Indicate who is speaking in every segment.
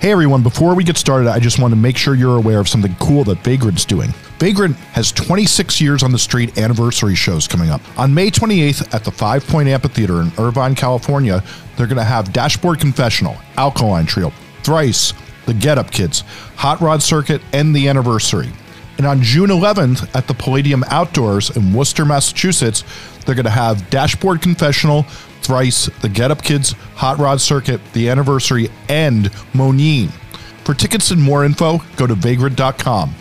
Speaker 1: Hey everyone, before we get started, I just want to make sure you're aware of something cool that Vagrant's doing. Vagrant has 26 years on the street anniversary shows coming up. On May 28th at the Five Point Amphitheater in Irvine, California, they're going to have Dashboard Confessional, Alkaline Trio, Thrice, The Get Up Kids, Hot Rod Circuit, and The Anniversary. And on June 11th at the Palladium Outdoors in Worcester, Massachusetts, they're going to have Dashboard Confessional, Thrice, The Get Up Kids, Hot Rod Circuit, The Anniversary, and Moneen. For tickets and more info, go to vagrant.com.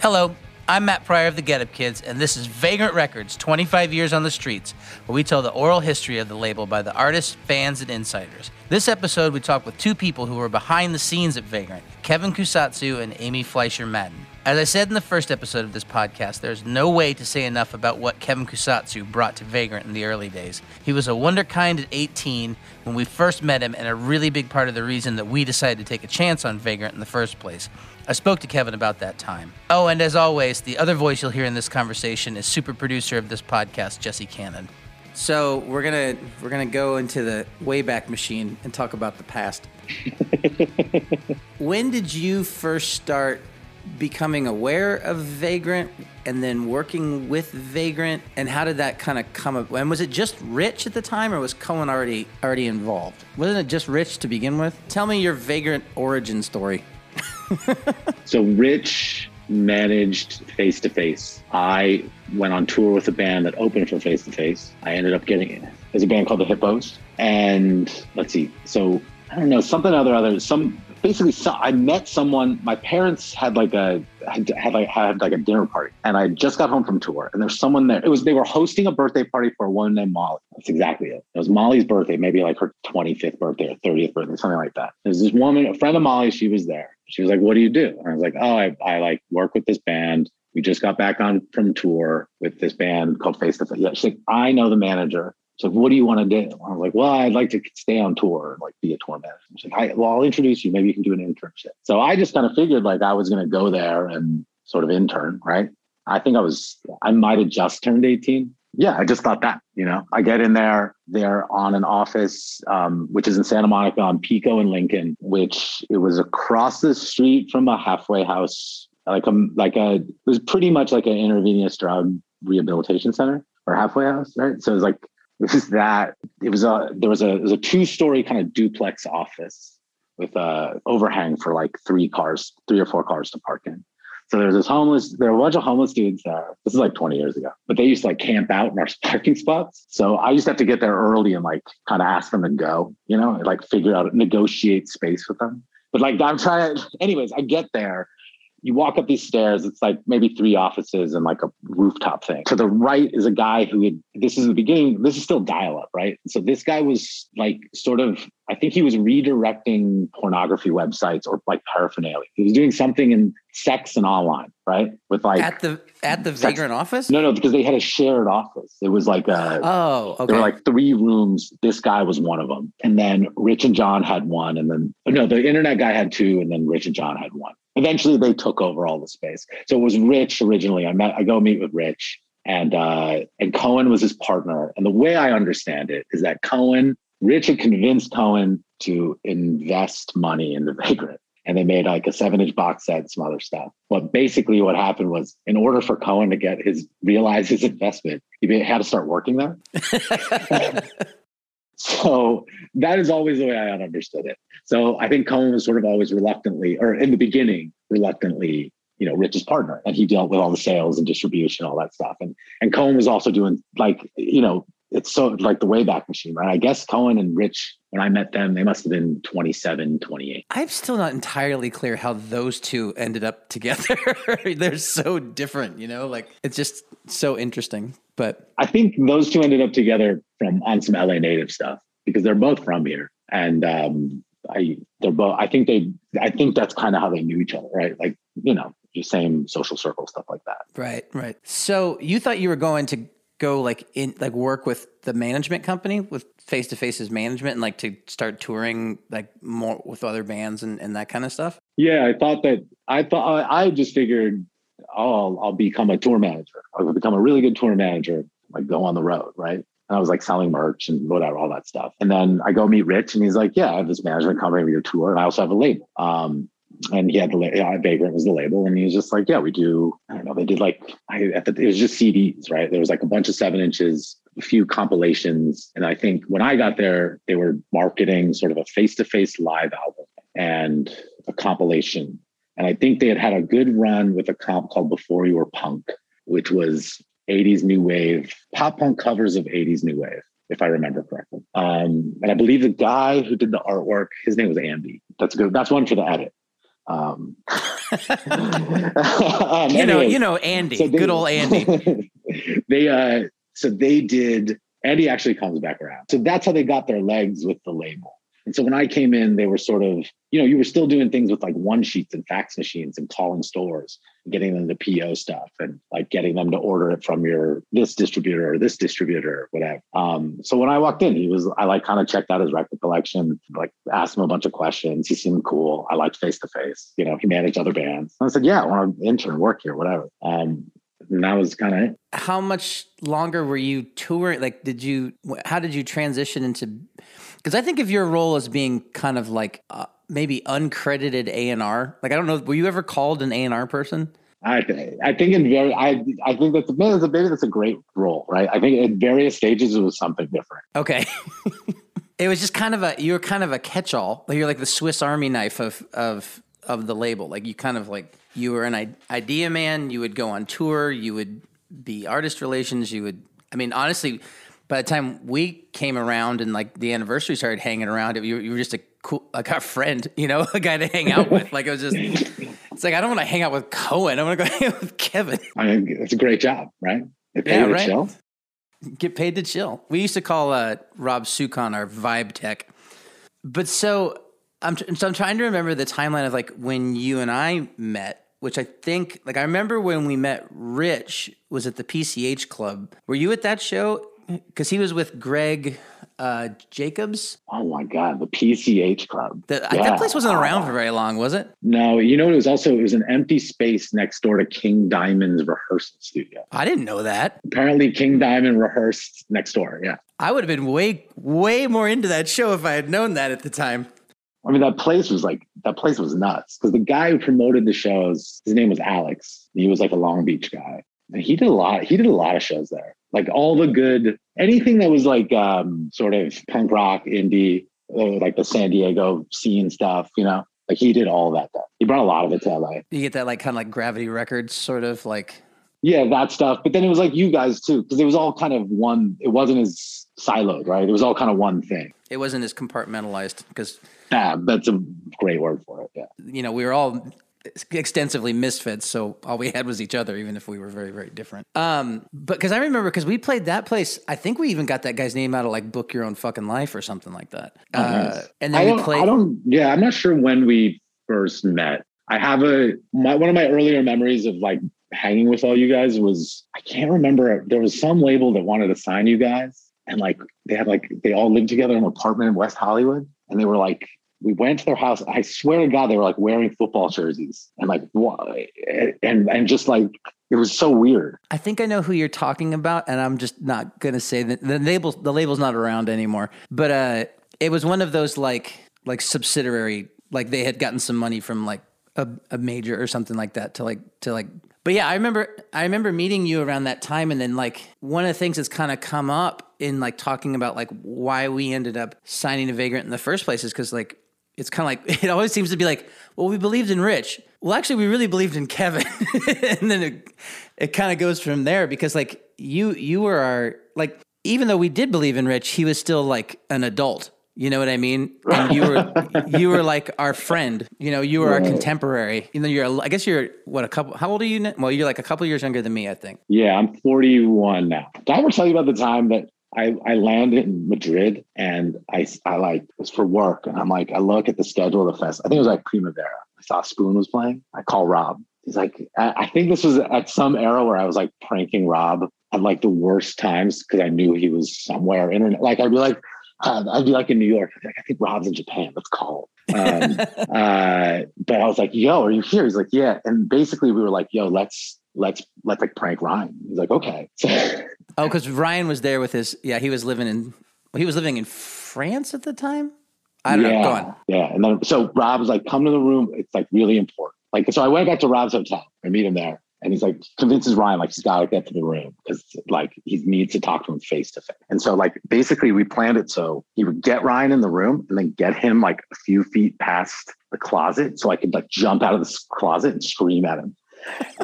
Speaker 2: Hello, I'm Matt Pryor of the Get Up Kids, and this is Vagrant Records 25 Years on the Streets, where we tell the oral history of the label by the artists, fans, and insiders. This episode, we talk with two people who were behind the scenes at Vagrant Kevin Kusatsu and Amy Fleisher Madden. As I said in the first episode of this podcast, there's no way to say enough about what Kevin Kusatsu brought to Vagrant in the early days. He was a wonderkind at 18 when we first met him, and a really big part of the reason that we decided to take a chance on Vagrant in the first place. I spoke to Kevin about that time. Oh, and as always, the other voice you'll hear in this conversation is super producer of this podcast, Jesse Cannon. So we're gonna we're gonna go into the Wayback Machine and talk about the past. when did you first start becoming aware of Vagrant and then working with Vagrant? And how did that kind of come up? And was it just Rich at the time, or was Cohen already already involved? Wasn't it just Rich to begin with? Tell me your Vagrant origin story.
Speaker 3: so Rich managed face to face. I went on tour with a band that opened for face to face. I ended up getting it. There's a band called the Hippos. And let's see. So I don't know, something other other some basically I met someone. My parents had like a had, had like had like a dinner party, and I just got home from tour, and there's someone there. It was they were hosting a birthday party for a woman named Molly. That's exactly it. It was Molly's birthday, maybe like her 25th birthday or 30th birthday, something like that. There's this woman, a friend of Molly. She was there. She was like, "What do you do?" And I was like, "Oh, I, I like work with this band." We just got back on from tour with this band called Face to Face. Yeah, she's like, I know the manager. So what do you want to do? I was like, well, I'd like to stay on tour like be a tour manager. Like, well, I'll introduce you. Maybe you can do an internship. So I just kind of figured like I was going to go there and sort of intern, right? I think I was, I might have just turned 18. Yeah, I just thought that, you know, I get in there, they're on an office, um, which is in Santa Monica on Pico and Lincoln, which it was across the street from a halfway house, like a, like a, it was pretty much like an intravenous drug rehabilitation center or halfway house, right? So it was like it was that it was a there was a was a two story kind of duplex office with a overhang for like three cars, three or four cars to park in. So there's this homeless, there were a bunch of homeless dudes there. This is like 20 years ago, but they used to like camp out in our parking spots. So I used to have to get there early and like kind of ask them to go, you know, like figure out, negotiate space with them. But like I'm trying anyways, I get there you walk up these stairs, it's like maybe three offices and like a rooftop thing. To the right is a guy who had, this is the beginning, this is still dial up, right? So this guy was like sort of, I think he was redirecting pornography websites or like paraphernalia. He was doing something in sex and online, right? With like
Speaker 2: at the at the vagrant office?
Speaker 3: No, no, because they had a shared office. It was like a
Speaker 2: oh, okay.
Speaker 3: There were like three rooms. This guy was one of them, and then Rich and John had one, and then no, the internet guy had two, and then Rich and John had one. Eventually, they took over all the space. So it was Rich originally. I met. I go meet with Rich, and uh, and Cohen was his partner. And the way I understand it is that Cohen, Rich had convinced Cohen to invest money in the Vagrant and they made like a seven inch box set, some other stuff. But basically, what happened was, in order for Cohen to get his realize his investment, he had to start working there. so that is always the way I understood it. So I think Cohen was sort of always reluctantly, or in the beginning, reluctantly, you know, Rich's partner, and he dealt with all the sales and distribution, all that stuff. And and Cohen was also doing like, you know, it's so like the Wayback Machine, right? I guess Cohen and Rich, when I met them, they must have been 27, 28.
Speaker 2: I'm still not entirely clear how those two ended up together. They're so different, you know, like it's just so interesting. But
Speaker 3: I think those two ended up together from on some LA native stuff because they're both from here. And um, I they're both I think they I think that's kind of how they knew each other, right? Like, you know, the same social circle, stuff like that.
Speaker 2: Right, right. So you thought you were going to go like in like work with the management company with face to faces management and like to start touring like more with other bands and, and that kind of stuff
Speaker 3: yeah i thought that i thought i just figured oh I'll, become a tour manager i'll become a really good tour manager like go on the road right And I was like selling merch and whatever, all that stuff. And then I go meet Rich and he's like, yeah, I have this management company with your tour. And I also have a label. Um, and he had the yeah, Vagrant was the label, and he was just like, "Yeah, we do." I don't know. They did like I, at the, it was just CDs, right? There was like a bunch of seven inches, a few compilations, and I think when I got there, they were marketing sort of a face-to-face live album and a compilation. And I think they had had a good run with a comp called Before You Were Punk, which was 80s new wave, pop punk covers of 80s new wave, if I remember correctly. Um, and I believe the guy who did the artwork, his name was Andy. That's good. That's one for the edit. Um,
Speaker 2: um, you know, you know, Andy, so they, good old Andy.
Speaker 3: they, uh, so they did. Andy actually comes back around. So that's how they got their legs with the label. And so when I came in, they were sort of, you know, you were still doing things with like one sheets and fax machines and calling stores, and getting them to PO stuff and like getting them to order it from your this distributor or this distributor or whatever. Um, so when I walked in, he was, I like kind of checked out his record collection, like asked him a bunch of questions. He seemed cool. I liked face to face. You know, he managed other bands. And I said, yeah, I want to intern, work here, whatever. Um, and that was kind of it.
Speaker 2: How much longer were you touring? Like, did you, how did you transition into, because I think of your role as being kind of like uh, maybe uncredited A and R. Like I don't know, were you ever called an A and R person?
Speaker 3: I I think in very I I think that's maybe, maybe that's a great role, right? I think at various stages it was something different.
Speaker 2: Okay. it was just kind of a you were kind of a catch all. Like you're like the Swiss Army knife of of of the label. Like you kind of like you were an idea man. You would go on tour. You would be artist relations. You would. I mean, honestly, by the time we came around and like the anniversary started hanging around, you, you were just a cool, like a friend, you know, a guy to hang out with. Like it was just, it's like I don't want to hang out with Cohen. I want to go hang out with Kevin.
Speaker 3: I mean, it's a great job, right? yeah, right. Chill.
Speaker 2: Get paid to chill. We used to call uh, Rob Sukon our vibe tech. But so I'm so I'm trying to remember the timeline of like when you and I met which I think, like, I remember when we met Rich was at the PCH Club. Were you at that show? Because he was with Greg uh, Jacobs.
Speaker 3: Oh my God, the PCH Club.
Speaker 2: The, yeah. That place wasn't around for very long, was it?
Speaker 3: No, you know it was also it was an empty space next door to King Diamond's rehearsal studio.
Speaker 2: I didn't know that.
Speaker 3: Apparently, King Diamond rehearsed next door. Yeah,
Speaker 2: I would have been way way more into that show if I had known that at the time.
Speaker 3: I mean, that place was like that place was nuts because the guy who promoted the shows, his name was Alex. He was like a Long Beach guy. He did a lot. He did a lot of shows there. Like all the good anything that was like um, sort of punk rock indie uh, like the san diego scene stuff you know? Like he did all that stuff. He brought a lot of it to la
Speaker 2: you get that like kind of like gravity records sort of like
Speaker 3: yeah that stuff. But then it was like you guys too because it was all kind of one it wasn't as siloed right? It was all kind of one thing.
Speaker 2: It wasn't as compartmentalized because
Speaker 3: yeah that's a great word for it yeah.
Speaker 2: you know we were all extensively misfits, so all we had was each other, even if we were very, very different. Um, but because I remember, because we played that place, I think we even got that guy's name out of like "Book Your Own Fucking Life" or something like that. Oh, uh, and then
Speaker 3: I
Speaker 2: we played.
Speaker 3: I don't. Yeah, I'm not sure when we first met. I have a my one of my earlier memories of like hanging with all you guys was I can't remember. There was some label that wanted to sign you guys, and like they had like they all lived together in an apartment in West Hollywood, and they were like we went to their house. I swear to God, they were like wearing football jerseys and like and and just like it was so weird.
Speaker 2: I think I know who you're talking about, and I'm just not gonna say that the label the label's not around anymore. But uh, it was one of those like like subsidiary like they had gotten some money from like a, a major or something like that to like to like but yeah, I remember I remember meeting you around that time and then like one of the things that's kind of come up in like talking about like why we ended up signing a vagrant in the first place is because like it's kind of like it always seems to be like, well, we believed in Rich. Well, actually, we really believed in Kevin, and then it, it kind of goes from there because like you you were our like even though we did believe in Rich, he was still like an adult. You know what I mean? And you were you were like our friend. You know, you were our contemporary. You know, you're I guess you're what a couple. How old are you? Now? Well, you're like a couple years younger than me, I think.
Speaker 3: Yeah, I'm 41 now. Did I ever tell you about the time that I, I landed in Madrid and I, I like it was for work and I'm like I look at the schedule of the fest. I think it was like Primavera. I saw Spoon was playing. I call Rob. He's like I, I think this was at some era where I was like pranking Rob at like the worst times because I knew he was somewhere internet. Like I'd be like uh, I'd be like in New York. Like, I think Rob's in Japan. Let's call. Um, uh, but I was like, "Yo, are you here?" He's like, "Yeah." And basically, we were like, "Yo, let's let's let's like prank Ryan." He's like, "Okay."
Speaker 2: Oh, because Ryan was there with his. Yeah, he was living in. He was living in France at the time. I don't
Speaker 3: yeah,
Speaker 2: know. Go on.
Speaker 3: Yeah. And then so Rob was like, come to the room. It's like really important. Like, so I went back to Rob's hotel. I meet him there. And he's like, convinces Ryan, like, he's got to get to the room because, like, he needs to talk to him face to face. And so, like, basically, we planned it so he would get Ryan in the room and then get him, like, a few feet past the closet so I could, like, jump out of this closet and scream at him.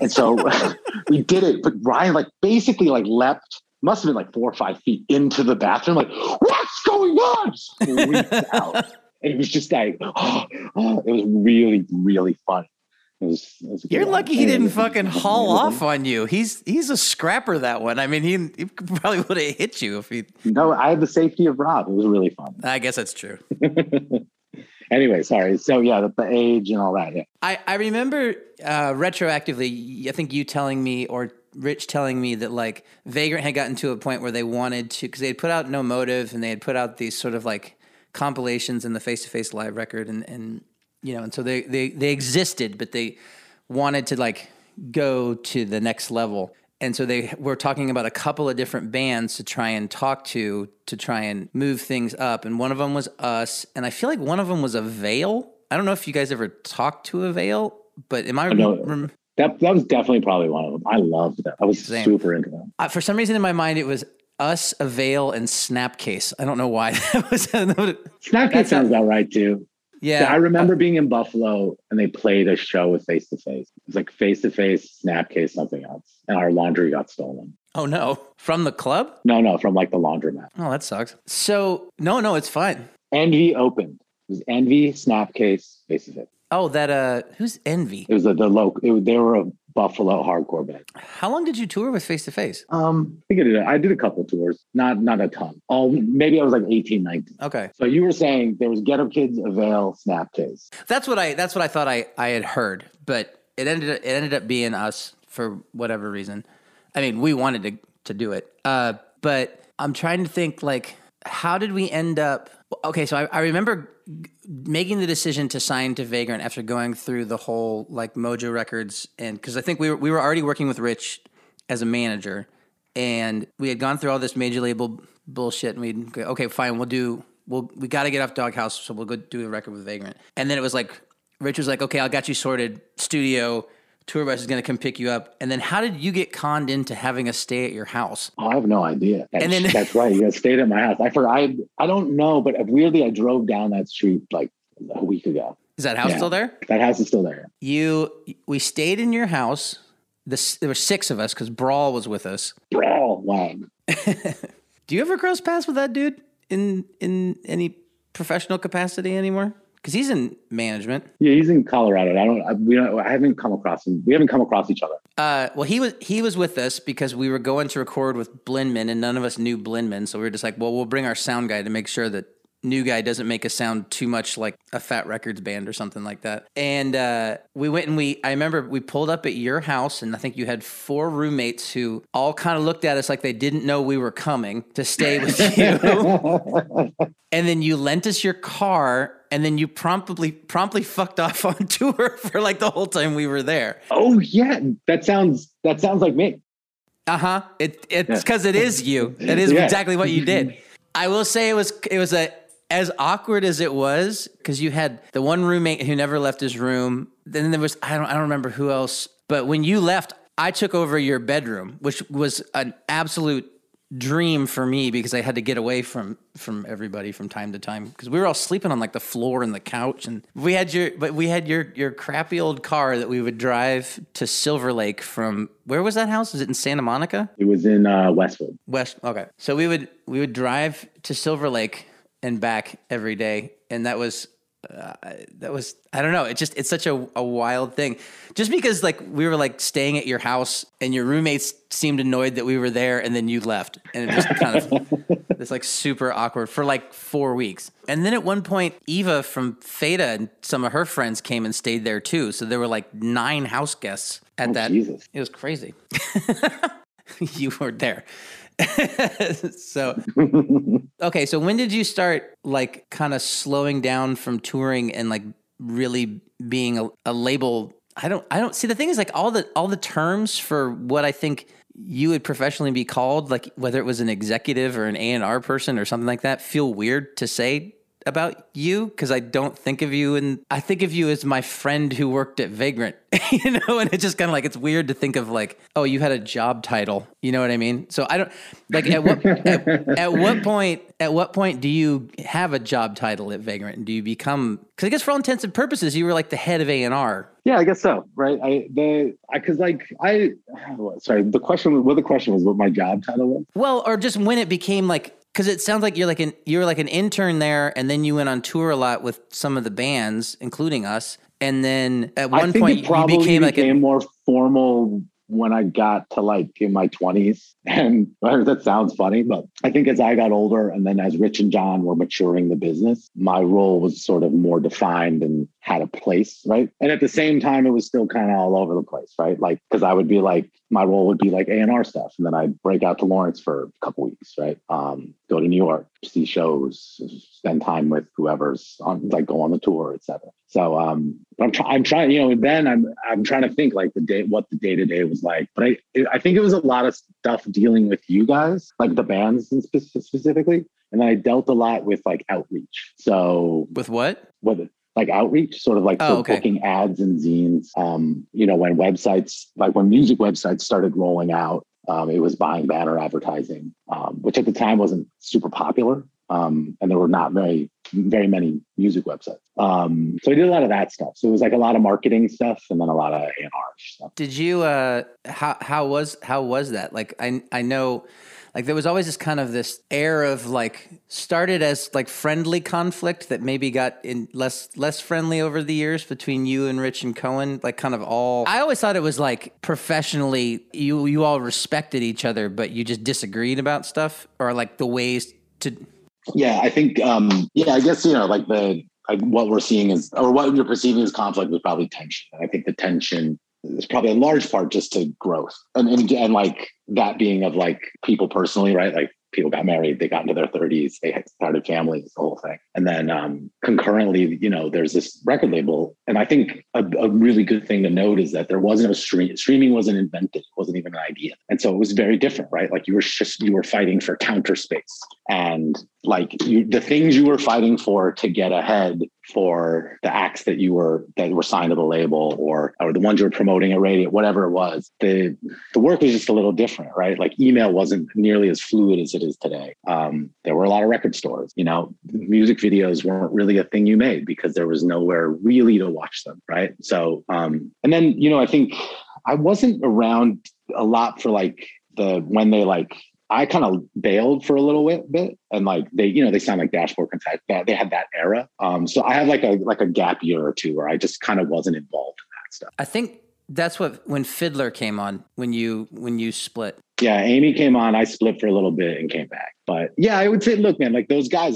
Speaker 3: And so we did it. But Ryan, like, basically, like, leapt, must have been like four or five feet into the bathroom, like, what's going on? Out. And it was just like, oh, oh, it was really, really fun. It was, it was
Speaker 2: You're lucky he didn't fucking haul off on you. He's he's a scrapper that one. I mean, he, he probably would have hit you if he.
Speaker 3: No, I had the safety of Rob. It was really fun.
Speaker 2: I guess that's true.
Speaker 3: anyway, sorry. So yeah, the, the age and all that. Yeah.
Speaker 2: I, I remember uh, retroactively, I think you telling me or Rich telling me that like Vagrant had gotten to a point where they wanted to, because they had put out No Motive and they had put out these sort of like compilations in the face to face live record and, and, you know, and so they, they, they existed, but they wanted to like go to the next level. And so they were talking about a couple of different bands to try and talk to to try and move things up. And one of them was us. And I feel like one of them was Avail. I don't know if you guys ever talked to Avail, but am I? rem-
Speaker 3: That that was definitely probably one of them. I loved that. I was
Speaker 2: Same.
Speaker 3: super into them.
Speaker 2: uh, for some reason in my mind it was us, Avail, and Snapcase. I don't know why. that was
Speaker 3: Snapcase sounds about right too.
Speaker 2: yeah.
Speaker 3: I remember being in Buffalo and they played a show with Face to Face. It was like Face to Face, Snapcase, something else, and our laundry got stolen.
Speaker 2: oh no, from the club.
Speaker 3: No, no, from like the laundromat.
Speaker 2: Oh, that sucks. So no, no, it's fine.
Speaker 3: Envy opened. It was Envy, Snapcase, Face to Face.
Speaker 2: Oh, that uh, who's Envy?
Speaker 3: It was the, the local. It they were a Buffalo hardcore band.
Speaker 2: How long did you tour with Face to Face?
Speaker 3: Um, I think I did. I did a couple tours, not not a ton. Oh, maybe I was like 18, 19.
Speaker 2: Okay,
Speaker 3: So you were saying there was Get Up Kids, Avail, Snapcase.
Speaker 2: that's what I that's what I thought I I had heard, but it ended it ended up being us for whatever reason. I mean, we wanted to to do it, uh, but I'm trying to think like how did we end up? Okay, so I, I remember making the decision to sign to Vagrant after going through the whole like Mojo Records, and because I think we were we were already working with Rich as a manager, and we had gone through all this major label bullshit, and we'd go, okay, fine, we'll do. We'll, we got to get off Doghouse, so we'll go do a record with Vagrant. And then it was like, Rich was like, okay, I got you sorted. Studio, tour bus is going to come pick you up. And then how did you get conned into having a stay at your house?
Speaker 3: Oh, I have no idea. That's,
Speaker 2: And then-
Speaker 3: that's right. You stayed at my house. I forgot. I, I don't know, but weirdly, I drove down that street like a week ago.
Speaker 2: Is that house
Speaker 3: Yeah.
Speaker 2: still there?
Speaker 3: That house is still there.
Speaker 2: You, we stayed in your house. This, there were six of us because Brawl was with us.
Speaker 3: Brawl. Wow.
Speaker 2: Do you ever cross paths with that dude in in any professional capacity anymore? Because he's in management.
Speaker 3: Yeah, he's in Colorado. I don't. I, we don't. I haven't come across him. We haven't come across each other.
Speaker 2: Uh, well, he was he was with us because we were going to record with Blindman, and none of us knew Blindman, so we were just like, well, we'll bring our sound guy to make sure that new guy doesn't make us sound too much like a Fat Records band or something like that. And uh, we went and we I remember we pulled up at your house, and I think you had four roommates who all kind of looked at us like they didn't know we were coming to stay with you. and then you lent us your car, and then you promptly promptly fucked off on tour for like the whole time we were there.
Speaker 3: Oh yeah, that sounds. That sounds like me.
Speaker 2: Uh huh. It it's because it is you. It is
Speaker 3: Yeah.
Speaker 2: exactly what you did. I will say it was it was a as awkward as it was because you had the one roommate who never left his room. Then there was I don't I don't remember who else. But when you left, I took over your bedroom, which was an absolute dream for me because I had to get away from from everybody from time to time because we were all sleeping on like the floor and the couch and we had your but we had your your crappy old car that we would drive to Silver Lake from where was that house? Is it in Santa Monica?
Speaker 3: It was in uh, Westwood.
Speaker 2: West. Okay. So we would we would drive to Silver Lake and back every day, and that was uh, that was I don't know. It just it's such a, a wild thing. Just because like we were like staying at your house and your roommates seemed annoyed that we were there, and then you left, and it just kind of it's like super awkward for like four weeks. And then at one point, Eva from Feta and some of her friends came and stayed there too. So there were like nine house guests at
Speaker 3: Oh,
Speaker 2: that.
Speaker 3: Jesus.
Speaker 2: It was crazy. you were there. so okay, so when did you start like kind of slowing down from touring and like really being a, a label? I don't I don't see the thing is like all the all the terms for what I think you would professionally be called, like whether it was an executive or an A and R person or something like that, feel weird to say about you because I don't think of you and I think of you as my friend who worked at Vagrant, you know, and it's just kind of like it's weird to think of like, oh, you had a job title, you know what I mean? So I don't like at what at, at what point at what point do you have a job title at Vagrant and do you become because I guess for all intents and purposes you were like the head of A and R.
Speaker 3: Yeah, I guess so. Right. I the I because like I sorry the question what the question was what my job title was.
Speaker 2: Well, or just when it became like because it sounds like you're like an you're like an intern there, and then you went on tour a lot with some of the bands, including us. And then at one point, you became,
Speaker 3: became
Speaker 2: like a
Speaker 3: more formal when I got to like in my 20s. And that sounds funny, but I think as I got older and then as Rich and John were maturing the business, my role was sort of more defined and had a place, right? And at the same time, it was still kind of all over the place, right? Like, because I would be like, my role would be like A&R stuff. And then I'd break out to Lawrence for a couple weeks, right? Um, go to New York, see shows, spend time with whoever's on, like go on the tour, etc. So um, I'm, trying. I'm trying, you know, then I'm, I'm trying to think like the day, what the day to day was like. But I, I think it was a lot of stuff dealing with you guys, like the bands specifically. And then I dealt a lot with like outreach. So
Speaker 2: with what?
Speaker 3: With like outreach, sort of like
Speaker 2: oh, okay.
Speaker 3: booking ads and zines. Um, you know, when websites, like when music websites started rolling out, um, it was buying banner advertising, um, which at the time wasn't super popular. Um, and there were not very, very many music websites. Um, so I did a lot of that stuff. So it was like a lot of marketing stuff, and then a lot of A&R stuff.
Speaker 2: Did you? Uh, how how was how was that? Like I I know like there was always this kind of this air of like started as like friendly conflict that maybe got in less less friendly over the years between you and Rich and Cohen like kind of all I always thought it was like professionally you you all respected each other but you just disagreed about stuff? Or like the ways to
Speaker 3: yeah I think um yeah I guess you know like the like what we're seeing is or what you're perceiving as conflict was probably tension. I think the tension is probably a large part just to growth and, and and like that being of like people personally right like people got married, they got into their 30s, they started families, the whole thing. And then um, concurrently, you know, there's this record label. And I think a, a, really good thing to note is that there wasn't a stream, streaming wasn't invented, it wasn't even an idea. And so it was very different, right? Like you were just, you were fighting for counter space and like you, the things you were fighting for to get ahead for the acts that you were that were signed to the label or or the ones you were promoting at radio whatever it was the the work was just a little different right? Like email wasn't nearly as fluid as it is today. Um, there were a lot of record stores you know? Music videos weren't really a thing you made because there was nowhere really to watch them right? So um, and then you know i think i wasn't around a lot for like the when they like I kind of bailed for a little bit, and like they, you know, they sound like Dashboard Confetti. They had that era. Um, so I had like a like a gap year or two where I just kind of wasn't involved in that stuff.
Speaker 2: I think that's what when Fleisher came on when you when you split.
Speaker 3: Yeah, Amy came on. I split for a little bit and came back. But yeah, I would say, look, man, like those guys,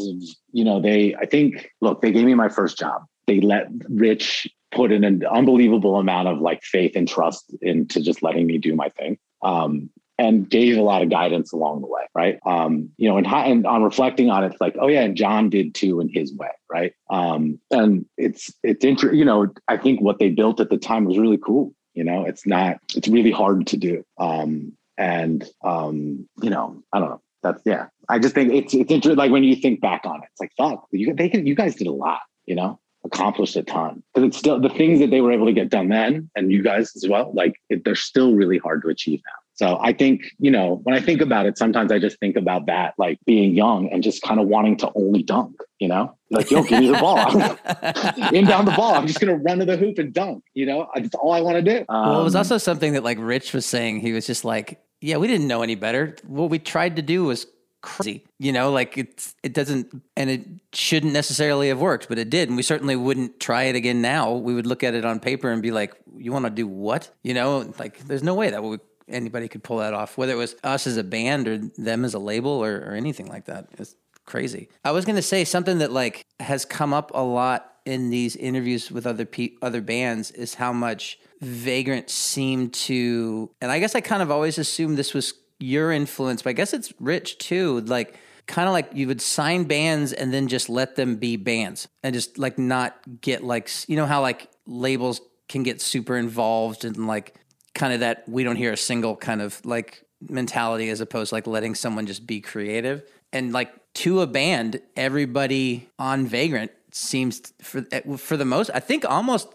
Speaker 3: you know, they. I think, look, they gave me my first job. They let Rich put in an unbelievable amount of like faith and trust into just letting me do my thing. Um, and gave a lot of guidance along the way, right? Um, you know, and, and on reflecting on it, it's like, oh yeah, and John did too in his way, right? Um, and it's it's interesting. You know, I think what they built at the time was really cool. You know, it's not it's really hard to do. Um, and um, you know, I don't know. That's yeah. I just think it's it's interesting. Like when you think back on it, it's like fuck, you they can, you guys did a lot. You know, accomplished a ton because it's still the things that they were able to get done then, and you guys as well. Like it, they're still really hard to achieve now. So I think, you know, when I think about it, sometimes I just think about that, like being young and just kind of wanting to only dunk, you know, like, yo, give me the ball. In down the ball. I'm just going to run to the hoop and dunk, you know, that's all I want to do.
Speaker 2: Um, well, it was also something that like Rich was saying. He was just like, yeah, we didn't know any better. What we tried to do was crazy, you know, like it's, it doesn't, and it shouldn't necessarily have worked, but it did. And we certainly wouldn't try it again now. We would look at it on paper and be like, you want to do what? You know, like there's no way that would anybody could pull that off, whether it was us as a band or them as a label or, or anything like that. It's crazy. I was going to say something that like has come up a lot in these interviews with other pe- other bands is how much Vagrant seemed to, and I guess I kind of always assumed this was your influence, but I guess it's Rich too. Like kind of like you would sign bands and then just let them be bands and just like not get like you know how like labels can get super involved and like kind of that we don't hear a single kind of like mentality as opposed to like letting someone just be creative. And like to a band, everybody on Vagrant seems for eh, for the most I think almost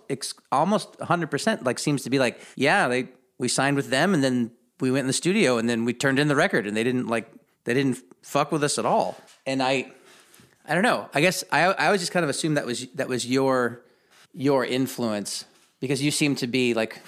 Speaker 2: almost 100% like seems to be like yeah they we signed with them and then we went in the studio and then we turned in the record and they didn't like they didn't fuck with us at all. And I I don't know. I guess I I always just kind of assumed that was that was your your influence because you seem to be like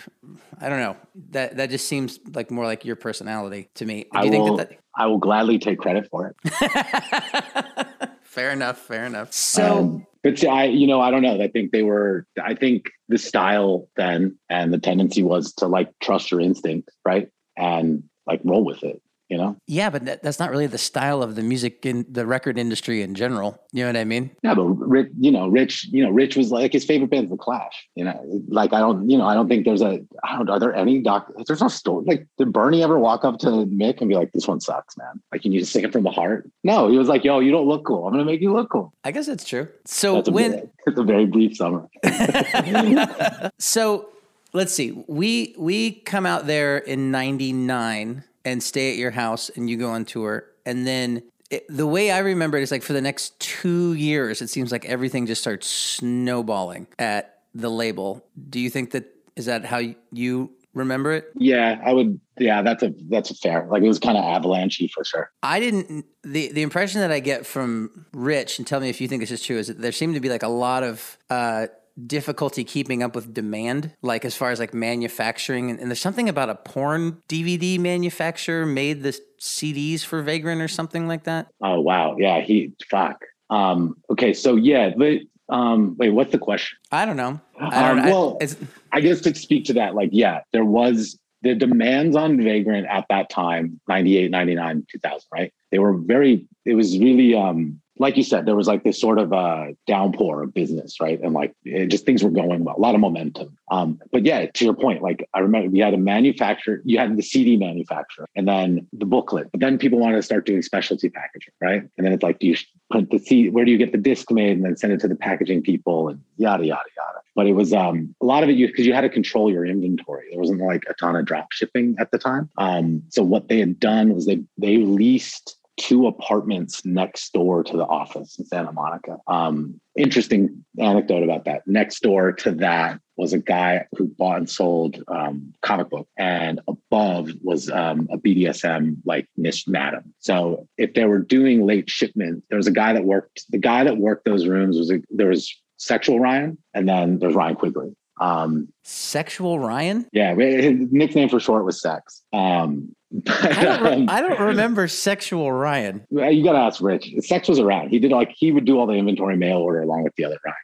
Speaker 2: I don't know that that just seems like more like your personality to me.
Speaker 3: Do you I think will, that, that I will gladly take credit for
Speaker 2: it. fair enough. Fair enough. So, um,
Speaker 3: but see, I you know I don't know. I think they were. I think the style then and the tendency was to like trust your instinct, right, and like roll with it you know?
Speaker 2: Yeah, but that, that's not really the style of the music in the record industry in general. You know what I mean?
Speaker 3: Yeah, but Rich, you know, Rich, you know, Rich was like his favorite band, The Clash. You know, like I don't, you know, I don't think there's a, I don't, are there any doc? There's no story. Like, did Bernie ever walk up to Mick and be like, "This one sucks, man"? Like, you need to sing it from the heart? No, he was like, "Yo, you don't look cool. I'm gonna make you look cool."
Speaker 2: I guess that's true. So that's when
Speaker 3: very, it's a very brief summer.
Speaker 2: so let's see. We we come out there in '99 and stay at your house and you go on tour and then it, the way I remember it is like for the next two years, it seems like everything just starts snowballing at the label. Do you think that is that how you remember it?
Speaker 3: Yeah, I would. Yeah, that's a that's a fair. Like it was kind of avalanchy for sure.
Speaker 2: I didn't. the The impression that I get from Rich, and tell me if you think this is true, is that there seemed to be like a lot of uh, difficulty keeping up with demand, like as far as like manufacturing. And, and, there's something about a porn DVD manufacturer made the CDs for Vagrant or something like that.
Speaker 3: Oh wow, yeah, he fuck. Um, okay, so yeah, but um, wait, what's the question?
Speaker 2: I don't know. I don't
Speaker 3: um, Well, I, I guess to speak to that, like, yeah, there was the demands on Vagrant at that time, 98, 99, 2000, right? They were very, it was really, um, like you said, there was like this sort of uh, downpour of business, right? And like it just things were going well, a lot of momentum. Um, but yeah, to your point, like I remember we had a manufacturer, you had the CD manufacturer, and then the booklet. But then people wanted to start doing specialty packaging, right? And then it's like, do you print the CD? Where do you get the disc made, and then send it to the packaging people, and yada yada yada. But it was um, a lot of it you because you had to control your inventory. There wasn't like a ton of drop shipping at the time. Um, so what they had done was they they leased two apartments next door to the office in Santa Monica. Um, interesting anecdote about that. Next door to that was a guy who bought and sold um, comic book, and above was um, a BDSM like niche madam. So if they were doing late shipment, there was a guy that worked. The guy that worked those rooms was a, there was Sexual Ryan, and then there's Ryan Quigley.
Speaker 2: Um, Sexual Ryan?
Speaker 3: Yeah, his nickname for short was Sex. Um,
Speaker 2: I, don't re- I don't remember Sexual Ryan.
Speaker 3: You got to ask Rich. Sex was around. He did like he would do all the inventory mail order along with the other Ryan.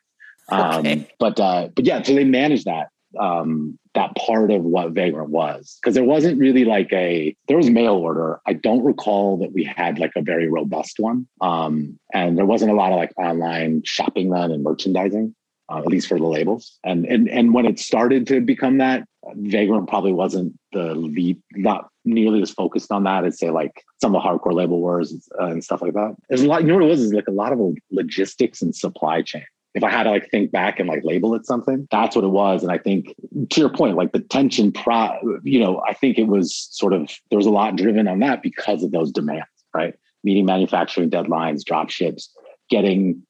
Speaker 3: Um, okay. But uh, but yeah, so they managed that um, that part of what Vagrant was because there wasn't really like a there was mail order. I don't recall that we had like a very robust one, um, and there wasn't a lot of like online shopping then and merchandising uh, at least for the labels. And and and when it started to become that, Vagrant probably wasn't the lead, not nearly as focused on that as say like some of the hardcore label wars uh, and stuff like that. There's a lot. You know what it was? Is like a lot of logistics and supply chain. If I had to like think back and like label it something, that's what it was. And I think to your point, like the tension, pro, you know, I think it was sort of there was a lot driven on that because of those demands, right? Meeting manufacturing deadlines, drop ships, getting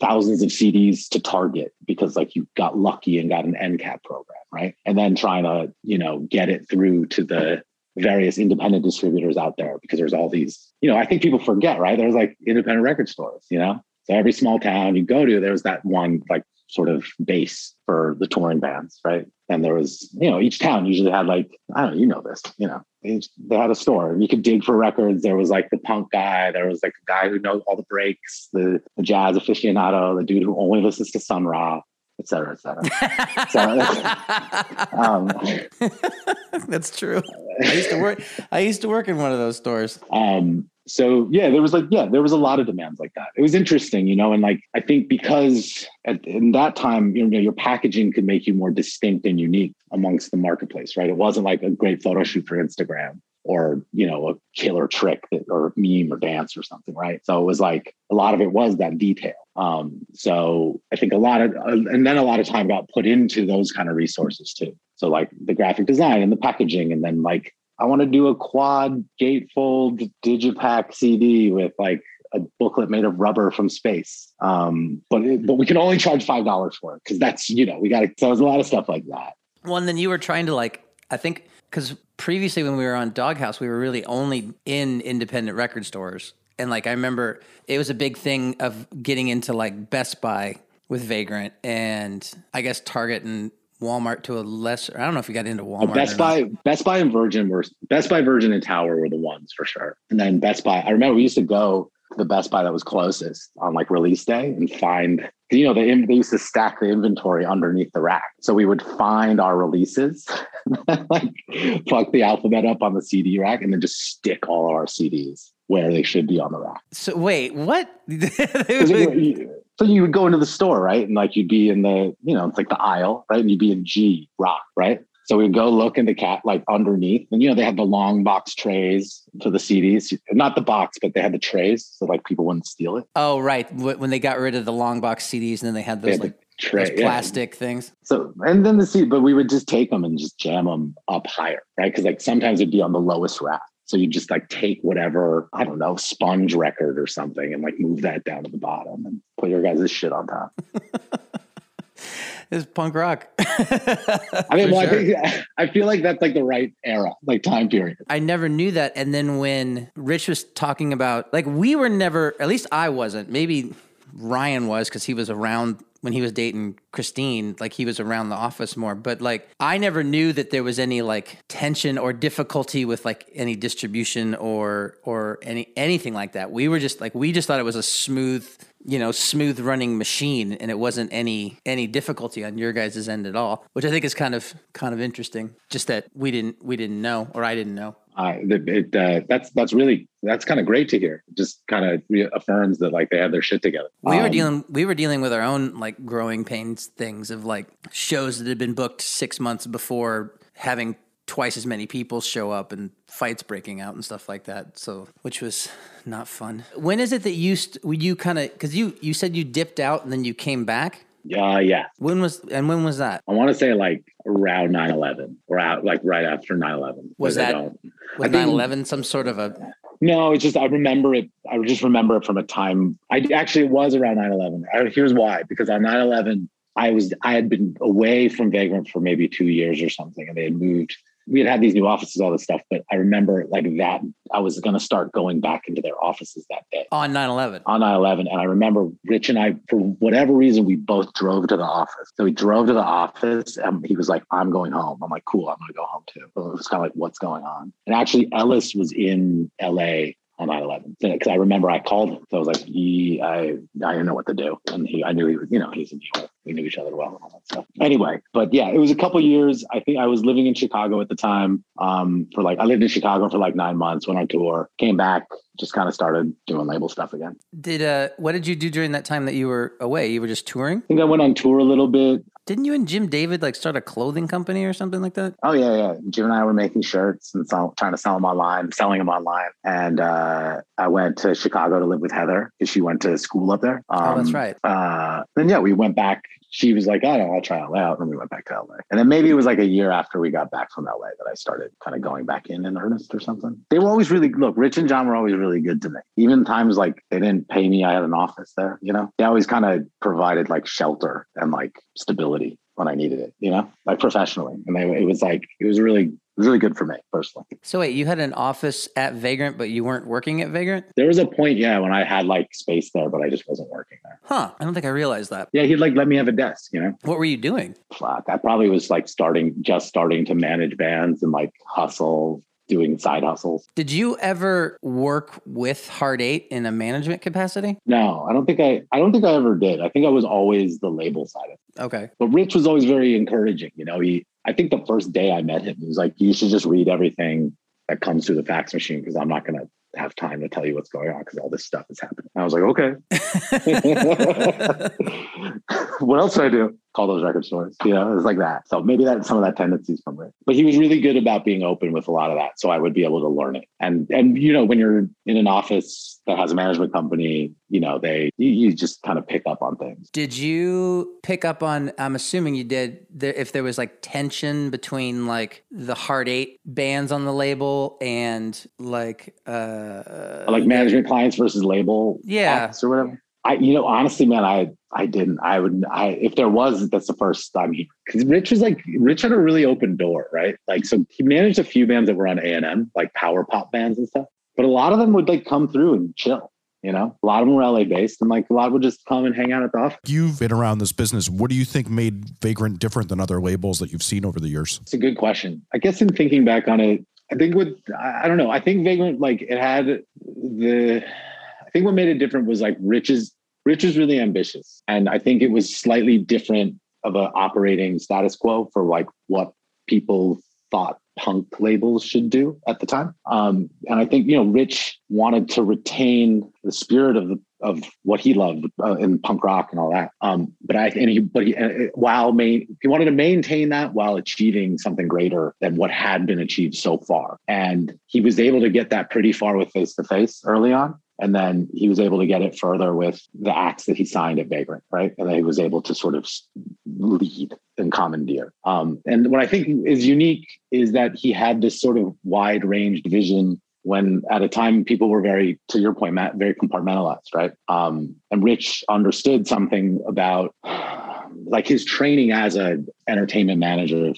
Speaker 3: thousands of CDs to target because like you got lucky and got an end cap program, right? And then trying to, you know, get it through to the various independent distributors out there because there's all these, you know, I think people forget, right? There's like independent record stores, you know? So every small town you go to, there's that one like sort of base for the touring bands, right? And there was, you know, each town usually had like, I don't know, you know this, you know, they, they had a store. You could dig for records. There was like the punk guy. There was like a guy who knows all the breaks, the, the jazz aficionado, the dude who only listens to Sun Ra, et cetera, et cetera.
Speaker 2: so, um, That's true. I used to work. I used to work in one of those stores.
Speaker 3: Um, so yeah, there was like yeah, there was a lot of demands like that. It was interesting, you know, and like I think because at in that time, you know, your packaging could make you more distinct and unique amongst the marketplace, right? It wasn't like a great photo shoot for Instagram or you know a killer trick that, or meme or dance or something, right? So it was like a lot of it was that detail. Um, so I think a lot of uh, and then a lot of time got put into those kind of resources too. So like the graphic design and the packaging, and then like I want to do a quad gatefold digipack CD with like a booklet made of rubber from space. Um, but it, but we can only charge five dollars for it because that's you know we got to. So there's a lot of stuff like that.
Speaker 2: Well, and then you were trying to like I think because previously when we were on Doghouse, we were really only in independent record stores, and like I remember it was a big thing of getting into like Best Buy with Vagrant, and I guess Target and Walmart to a lesser. I don't know if you got into Walmart.
Speaker 3: Best Buy, Best Buy and Virgin were Best Buy, Virgin, and Tower were the ones for sure. And then Best Buy. I remember we used to go to the Best Buy that was closest on like release day and find. You know, they, they used to stack the inventory underneath the rack, so we would find our releases, like fuck the alphabet up on the CD rack, and then just stick all of our CDs where they should be on the rack.
Speaker 2: So wait, what?
Speaker 3: so you would go into the store, right? And like you'd be in the, you know, it's like the aisle, right? And you'd be in G rock, right? So we'd go look in the cat like underneath, and you know they had the long box trays for the CDs, not the box, but they had the trays, so like people wouldn't steal it.
Speaker 2: Oh, right. When they got rid of the long box CDs, and then they had those they had like tray, those plastic yeah. things.
Speaker 3: So and then the CD, but we would just take them and just jam them up higher, right? Because like sometimes it'd be on the lowest rack. So you just like take whatever, I don't know, sponge record or something and like move that down to the bottom and put your guys' shit on top.
Speaker 2: is punk rock.
Speaker 3: I mean, well, sure. I, think, I feel like that's like the right era, like time period.
Speaker 2: I never knew that. And then when Rich was talking about, like, we were never, at least I wasn't, maybe Ryan was because he was around when he was dating Christine, like he was around the office more. But like I never knew that there was any like tension or difficulty with like any distribution or or any anything like that. We were just like we just thought it was a smooth, you know, smooth running machine and it wasn't any any difficulty on your guys' end at all, which I think is kind of kind of interesting. Just that we didn't we didn't know or I didn't know.
Speaker 3: Uh, it, uh, that's that's really that's kind of great to hear. It just kind of reaffirms that like they have their shit together.
Speaker 2: We um, were dealing we were dealing with our own like growing pains things of like shows that had been booked six months before having twice as many people show up and fights breaking out and stuff like that. So which was not fun. When is it that you st- you kind of because you you said you dipped out and then you came back?
Speaker 3: Uh, yeah.
Speaker 2: When was and when was that?
Speaker 3: I want to say like around 9-11 or out like right after 9-11.
Speaker 2: Was that was 9-11 some sort of a
Speaker 3: No, it's just I remember it. I just remember it from a time. I actually it was around 9-11. I, here's why. Because on 9-11, I was I had been away from Vagrant for maybe two years or something, and they had moved we had had these new offices, all this stuff, but I remember like that I was going to start going back into their offices that day
Speaker 2: on 9-11
Speaker 3: on 9-11. And I remember Rich and I, for whatever reason, we both drove to the office. So we drove to the office and he was like, I'm going home. I'm like, cool. I'm going to go home too. So it was kind of like, what's going on? And actually Ellis was in LA on 9-11 because I remember I called him. So I was like, he, I, I didn't know what to do. And he, I knew he was, you know, he's in New York. We knew each other well and all that stuff. Anyway, but yeah, it was a couple years. I think I was living in Chicago at the time um, for like, I lived in Chicago for like nine months, went on tour, came back, just kind of started doing label stuff again.
Speaker 2: Did, uh, what did you do during that time that you were away? You were just touring?
Speaker 3: I think I went on tour a little bit.
Speaker 2: Didn't you and Jim David like start a clothing company or something like that?
Speaker 3: Oh yeah, yeah. Jim and I were making shirts and sell, trying to sell them online, selling them online. And uh, I went to Chicago to live with Heather because she went to school up there.
Speaker 2: Um, oh, that's um, right.
Speaker 3: Uh, then yeah, we went back she was like, oh, no, I'll try LA out. And we went back to LA. And then maybe it was like a year after we got back from LA that I started kind of going back in in earnest or something. They were always really, look, Rich and John were always really good to me. Even times like they didn't pay me, I had an office there, you know? They always kind of provided like shelter and like stability when I needed it, you know, like professionally. And they, it was like, it was really was really good for me personally.
Speaker 2: So wait, you had an office at Vagrant, but you weren't working at Vagrant?
Speaker 3: There was a point, yeah, when I had like space there, but I just wasn't working there.
Speaker 2: Huh. I don't think I realized that.
Speaker 3: Yeah, he'd like let me have a desk, you know.
Speaker 2: What were you doing?
Speaker 3: Fuck. I probably was like starting just starting to manage bands and like hustle doing side hustles.
Speaker 2: Did you ever work with Hard Eight in a management capacity?
Speaker 3: No, I don't think I. I don't think I ever did. I think I was always the label side of it.
Speaker 2: Okay.
Speaker 3: But Rich was always very encouraging. You know, he. I think the first day I met him, he was like, "You should just read everything that comes through the fax machine because I'm not going to have time to tell you what's going on because all this stuff is happening. I was like, okay. what else do I do? Call those record stores. You know, it's like that. So maybe that some of that tendencies from it. But he was really good about being open with a lot of that. So I would be able to learn it. And and you know, when you're in an office that has a management company, you know, they you, you just kind of pick up on things.
Speaker 2: Did you pick up on? I'm assuming you did. There, if there was like tension between like the Hard Eight bands on the label and like uh
Speaker 3: like management clients versus label
Speaker 2: Yeah.
Speaker 3: or whatever. I, you know, honestly, man, I, I didn't. I would, I, if there was, that's the first time he, because Rich was like, Rich had a really open door, right? Like, so he managed a few bands that were on A and M, like power pop bands and stuff. But a lot of them would like come through and chill. You know, a lot of them were LA based, and like a lot would just come and hang out at the office.
Speaker 1: You've been around this business. What do you think made Vagrant different than other labels that you've seen over the years?
Speaker 3: It's a good question. I guess in thinking back on it, I think with I don't know. I think Vagrant like it had the. I think what made it different was like Rich's. Rich was really ambitious, and I think it was slightly different of a operating status quo for like what people thought punk labels should do at the time. Um, and I think you know Rich wanted to retain the spirit of the of what he loved uh, in punk rock and all that. Um, but I and he but he uh, while main he wanted to maintain that while achieving something greater than what had been achieved so far. And he was able to get that pretty far with face to face early on. And then he was able to get it further with the acts that he signed at Vagrant, right? And then he was able to sort of lead and commandeer. Um, and what I think is unique is that he had this sort of wide ranged vision when at a time people were very, to your point, Matt, very compartmentalized, right? Um, and Rich understood something about like his training as a entertainment manager,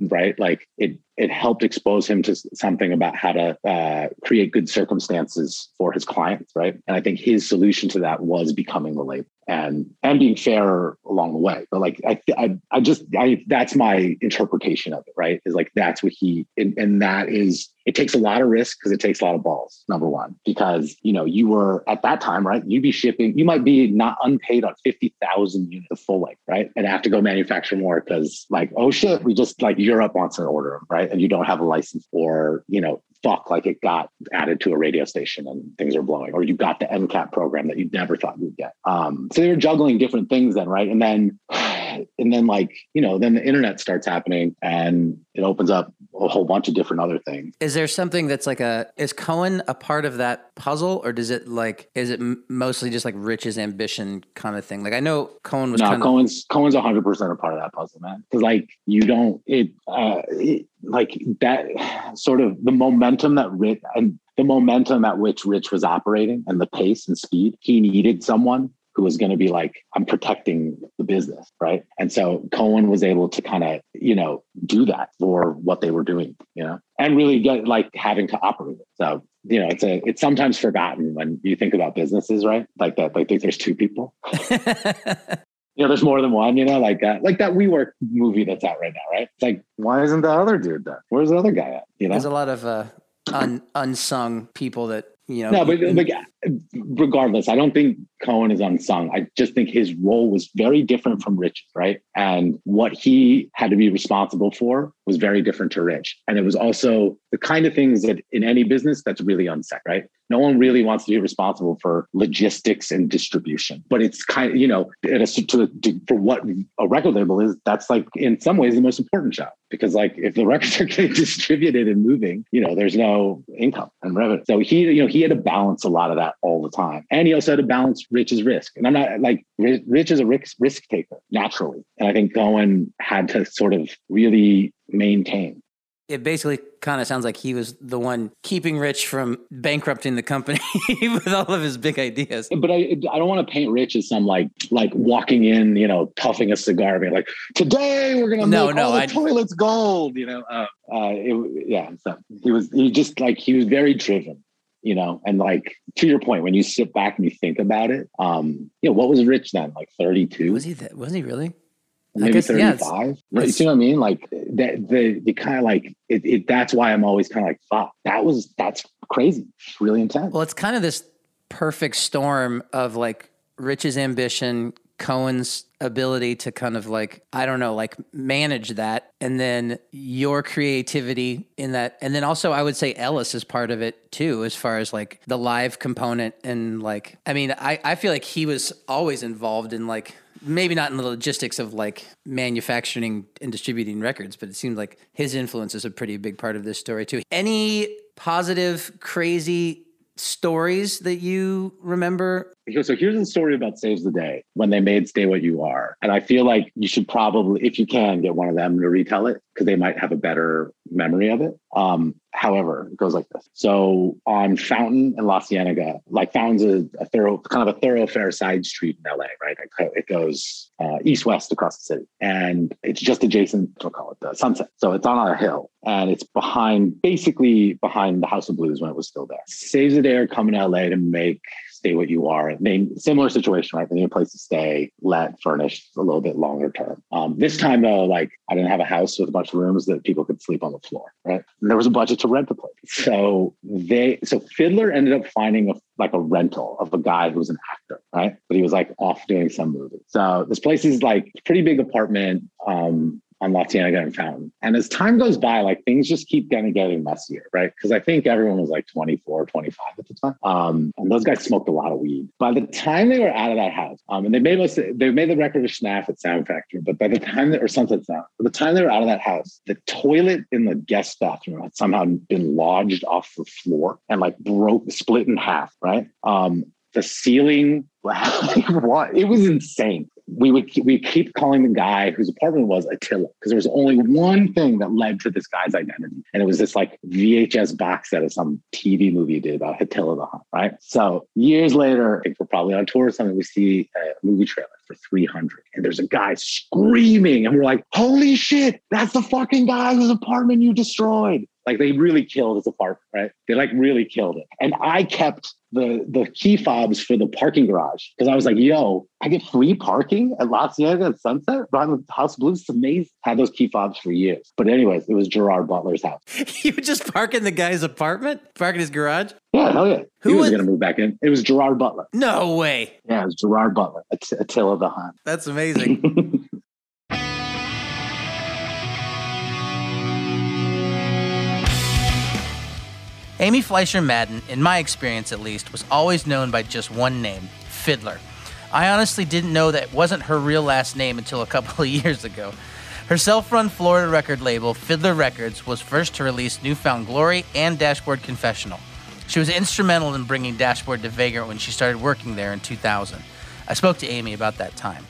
Speaker 3: right? Like it it helped expose him to something about how to uh, create good circumstances for his clients, right? And I think his solution to that was becoming the label and and being fair along the way. But like I I, I just I that's my interpretation of it, right? Is like that's what he and, and that is it takes a lot of risk because it takes a lot of balls. Number one, because you know you were at that time, right? You'd be shipping, you might be not unpaid on fifty thousand units of full length, right? And have to go manufacture more because like oh shit, we just like Europe wants to order right? And you don't have a license or you know fuck like it got added to a radio station and things are blowing or you got the mcap program that you never thought you'd get um, so they were juggling different things then right and then and then like you know then the internet starts happening and it opens up a whole bunch of different other things.
Speaker 2: Is there something that's like a is Cohen a part of that puzzle, or does it like is it mostly just like Rich's ambition kind of thing? Like I know Cohen was
Speaker 3: no
Speaker 2: kind of
Speaker 3: cohen's cohen's 100% a part of that puzzle man. Because like you don't it uh it, like that sort of the momentum that rich and the momentum at which rich was operating and the pace and speed he needed someone who was going to be like i'm protecting the business right and so cohen was able to kind of you know do that for what they were doing you know and really get like having to operate it so you know it's a it's sometimes forgotten when you think about businesses right like that like think there's two people you know, there's more than one, you know, like that, like that WeWork movie that's out right now, right? It's like, why isn't the other dude there? Where's the other guy at? You know?
Speaker 2: There's a lot of uh, un, unsung people that you know.
Speaker 3: No, but like, regardless, I don't think Cohen is unsung. I just think his role was very different from Rich's, right? And what he had to be responsible for was very different to Rich. And it was also the kind of things that in any business that's really unsaid, right? No one really wants to be responsible for logistics and distribution, but it's kind of, you know, at a, to, to, for what a record label is, that's like in some ways the most important job because like if the records are getting distributed and moving, you know, there's no income and revenue. So he, you know, he had to balance a lot of that all the time. And he also had to balance Rich's risk. And I'm not like Rich is a risk risk taker naturally. And I think Cohen had to sort of really maintain.
Speaker 2: It basically kind of sounds like he was the one keeping Rich from bankrupting the company with all of his big ideas.
Speaker 3: But I, I don't want to paint Rich as some like like walking in, you know, puffing a cigar, being like, "Today we're gonna
Speaker 2: No,
Speaker 3: make
Speaker 2: no,
Speaker 3: all the
Speaker 2: I-
Speaker 3: toilets gold," you know. Uh, uh, it, yeah, so he was he just like he was very driven, you know, and like to your point, when you sit back and you think about it, um, you know, what was Rich then? Like thirty two,
Speaker 2: Was he that? Was he really?
Speaker 3: Maybe
Speaker 2: guess,
Speaker 3: thirty
Speaker 2: yeah,
Speaker 3: right? You see what I mean? Like that the the kind of like it, it. That's why I'm always kind of like, fuck, that was that's crazy, It's really intense.
Speaker 2: Well, it's kind of this perfect storm of like Rich's ambition, Cohen's ability to kind of like, I don't know, like manage that. And then your creativity in that. And then also, I would say Ellis is part of it too, as far as like the live component. And like, I mean, I, I feel like he was always involved in like, maybe not in the logistics of like manufacturing and distributing records, but it seems like his influence is a pretty big part of this story too. Any positive, crazy stories that you remember?
Speaker 3: So here's a story about Saves the Day when they made Stay What You Are. And I feel like you should probably, if you can, get one of them to retell it because they might have a better memory of it. Um, however, it goes like this. So on Fountain and La Cienega, like Fountain's a, a thorough, kind of a thoroughfare side street in LA, right? It goes uh, east-west across the city. And it's just adjacent, we'll call it the Sunset. So it's on a hill and it's behind, basically behind the House of Blues when it was still there. Saves the Day are coming to LA to make stay what you are. They similar situation, right? They need a place to stay, let, furnished a little bit longer term. Um, this time though, like I didn't have a house with a bunch of rooms that people could sleep on the floor, right? And there was a budget to rent the place. So they, so Fiddler ended up finding a like a rental of a guy who was an actor, right? But he was like off doing some movie. So this place is like pretty big apartment. Um, on La Cienega and Fountain. And as time goes by, like things just keep of getting messier, right? Because I think everyone was like 24, 25 at the time. Um, and those guys smoked a lot of weed. By the time they were out of that house, um, and they made most, they made the record of Schnapf at Sound Factory, but by the time that, or Sunset Sound, by the time they were out of that house, the toilet in the guest bathroom had somehow been lodged off the floor and like broke, split in half, right? Um, the ceiling, what? It was insane we would we keep calling the guy whose apartment was Attila because there was only one thing that led to this guy's identity, and it was this like VHS box set of some TV movie did about Attila the Hun. Right. So years later, I think we're probably on tour or something. We see a movie trailer for 300 and there's a guy screaming and we're like, holy shit, that's the fucking guy whose apartment you destroyed. Like they really killed his apartment, right? They like really killed it. And I kept the the key fobs for the parking garage because I was like, yo, I get free parking at La Cienega at Sunset behind the House Blues. It's amazing. Had those key fobs for years. But anyways, it was Gerard Butler's house.
Speaker 2: you would just park in the guy's apartment? Park in his garage?
Speaker 3: Yeah, hell yeah. Who he was, was gonna move back in. It was Gerard Butler.
Speaker 2: No way.
Speaker 3: Yeah, it was Gerard Butler. Attila the Hun.
Speaker 2: That's amazing. Amy Fleisher Madden, in my experience at least, was always known by just one name Fiddler. I honestly didn't know that wasn't her real last name until a couple of years ago. Her self run Florida record label, Fiddler Records, was first to release New Found Glory and Dashboard Confessional. She was instrumental in bringing Dashboard to Vagrant when she started working there in 2000. I spoke to Amy about that time.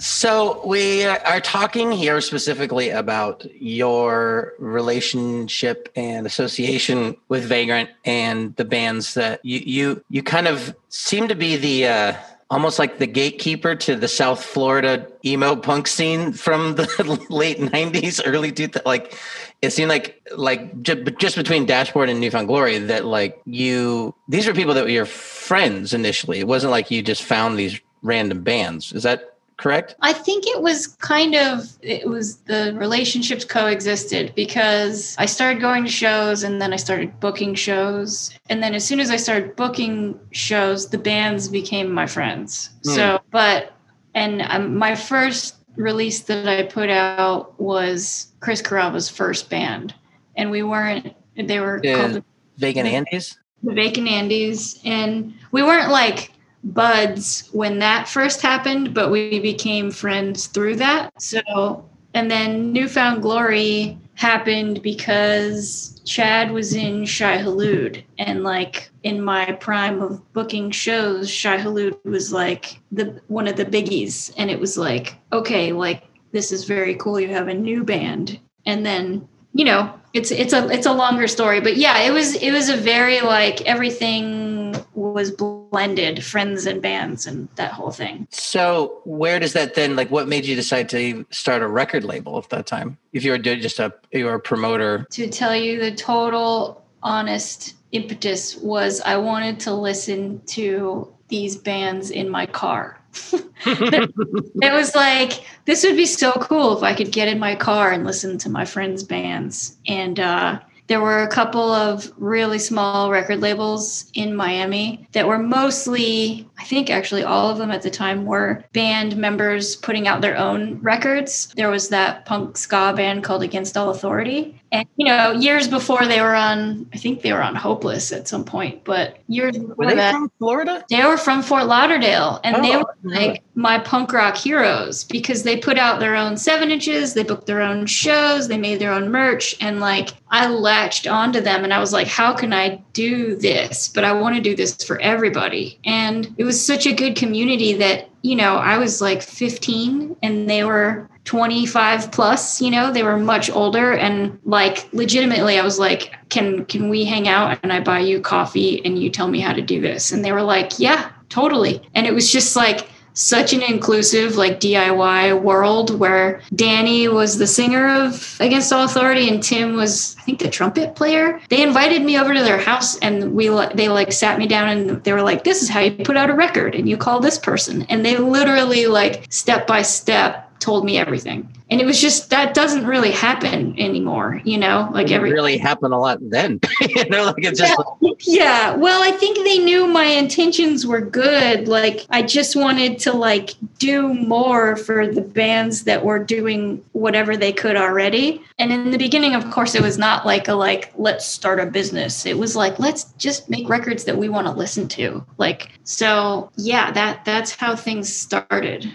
Speaker 2: So we are talking here specifically about your relationship and association with Vagrant and the bands that you you you kind of seem to be the uh, almost like the gatekeeper to the South Florida emo punk scene from the late '90s, early 2000s. Like it seemed like like just between Dashboard and New Found Glory that like you these were people that were your friends initially. It wasn't like you just found these random bands. Is that correct?
Speaker 4: I think it was kind of it was the relationships coexisted because I started going to shows and then I started booking shows and then as soon as I started booking shows the bands became my friends. Mm. So but and um, my first release that I put out was Chris Carrabba's first band and we weren't they were
Speaker 2: yeah. called the Vegan Andes?
Speaker 4: The Vacant Andes and we weren't like buds when that first happened, but we became friends through that. So, and then New Found Glory happened because Chad was in Shai Hulud. And like in my prime of booking shows, Shai Hulud was like the one of the biggies. And it was like, okay, like this is very cool. You have a new band. And then, you know, it's it's a it's a longer story. But yeah, it was it was a very like everything was blended friends and bands and that whole thing.
Speaker 2: So where does that then like what made you decide to start a record label at that time? If you were just a you were a promoter.
Speaker 4: To tell you the total honest impetus was i wanted to listen to these bands in my car. It was like this would be so cool if i could get in my car and listen to my friends bands. And uh there were a couple of really small record labels in Miami that were mostly, I think actually all of them at the time were band members putting out their own records. There was that punk ska band called Against All Authority. And you know, years before they were on, I think they were on Hopeless at some point, but years before
Speaker 5: Were they
Speaker 4: that,
Speaker 5: from Florida?
Speaker 4: they were from Fort Lauderdale, and they
Speaker 5: Oh,
Speaker 4: were like my punk rock heroes because they put out their own seven inches, they booked their own shows, they made their own merch, and like I latched onto them, and I was like, how can I do this? But I want to do this for everybody, and it was such a good community that you know I was like 15, and they were 25 plus you know they were much older and like legitimately i was like can can we hang out and i buy you coffee and you tell me how to do this? And they were like yeah totally. And it was just like such an inclusive like diy world where danny was the singer of against all authority and tim was i think the trumpet player. They invited me over to their house and we they like sat me down and they were like this is how you put out a record and you call this person. And they literally like step by step told me everything. And it was just that doesn't really happen anymore, you know, like
Speaker 2: It
Speaker 4: every
Speaker 2: really happened a lot then. you know, like it's just
Speaker 4: yeah, yeah. Well, I think they knew my intentions were good. Like I just wanted to like do more for the bands that were doing whatever they could already. And in the beginning, of course, it was not like a like let's start a business. It was like let's just make records that we want to listen to. Like so, yeah, that that's how things started.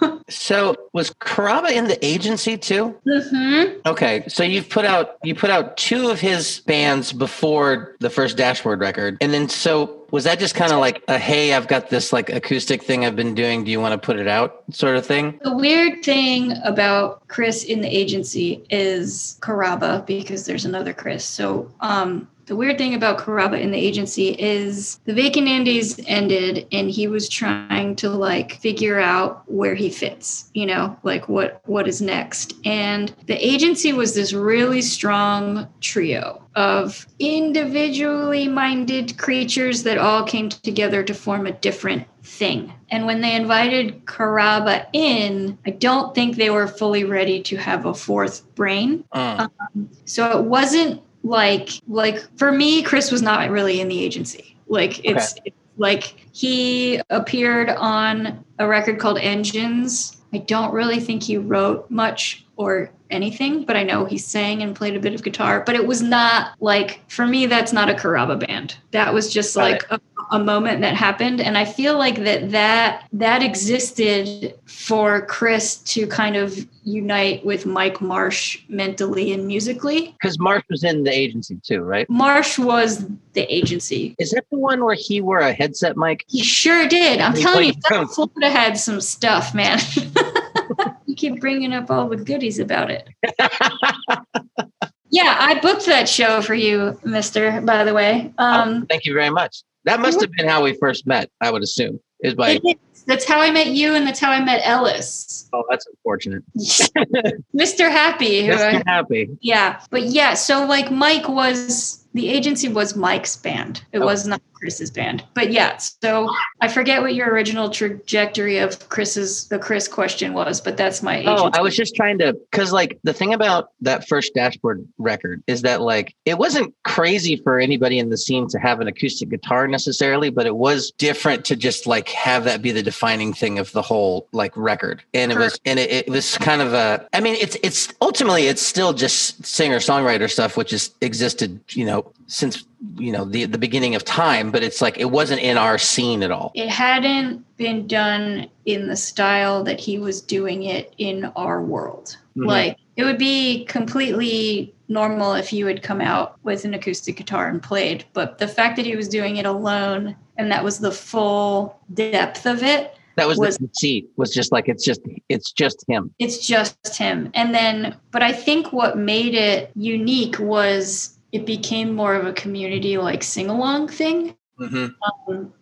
Speaker 2: so was Carrabba in the agency too?
Speaker 4: hmm
Speaker 2: Okay, so you've put out you put out two of his bands before the first Dashboard record, and then so was that just kind of like a hey, I've got this like acoustic thing I've been doing. Do you want to put it out, sort of thing?
Speaker 4: The weird thing about Chris in the agency is Carrabba because there's another Chris. So um the weird thing about Carrabba in the agency is the Vacant Andes ended and he was trying to like figure out where he fits, you know, like what what is next. And the agency was this really strong trio of individually minded creatures that all came together to form a different thing. And when they invited Carrabba in, I don't think they were fully ready to have a fourth brain.
Speaker 2: Mm.
Speaker 4: So it wasn't like like for me Chris was not really in the agency. Like it's, it's like he appeared on a record called Engines. I don't really think he wrote much or anything, but I know he sang and played a bit of guitar. But it was not like for me that's not a Carrabba band. That was just
Speaker 2: Got
Speaker 4: like a, a moment that happened and I feel like that that that existed for Chris to kind of unite with Mike Marsh mentally and musically.
Speaker 2: Because Marsh was in the agency too, right?
Speaker 4: Marsh was the agency.
Speaker 2: Is that the one where he wore a headset mic?
Speaker 4: He sure did. I'm telling you,
Speaker 2: played drums.
Speaker 4: South Florida had some stuff, man. keep bringing up all the goodies about it. yeah, I booked that show for you, Mister. By the way, um,
Speaker 2: Thank you very much. That must have been how we first met. I would assume is by.
Speaker 4: is. that's how I met you, and that's how I met Ellis,
Speaker 2: Oh, that's unfortunate.
Speaker 4: Mister Happy.
Speaker 2: Mr. Happy.
Speaker 4: yeah, but yeah, so like Mike was the agency was Mike's band. It
Speaker 2: Oh.
Speaker 4: was not Chris's band. But yeah, so I forget what your original trajectory of Chris's the Chris question was, but that's my oh, agency.
Speaker 2: Oh, I was just trying to, because like the thing about that first dashboard record is that like it wasn't crazy for anybody in the scene to have an acoustic guitar necessarily, but it was different to just like have that be the defining thing of the whole like record. And it was, and it, it was kind of a, I mean, it's, it's ultimately, it's still just singer songwriter stuff, which has existed, you know, since, you know, the, the beginning of time, but it's like, it wasn't in our scene at all.
Speaker 4: it hadn't been done in the style that he was doing it in our world.
Speaker 2: Mhm.
Speaker 4: Like it would be completely normal if you had come out with an acoustic guitar and played, but the fact that he was doing it alone and that was the full depth of it
Speaker 2: That was,
Speaker 4: Was-
Speaker 2: the conceit was just like, it's just, it's just him.
Speaker 4: it's just him. And then, but I think what made it unique was it became more of a community like sing along thing.
Speaker 2: Mm-hmm.
Speaker 4: Um,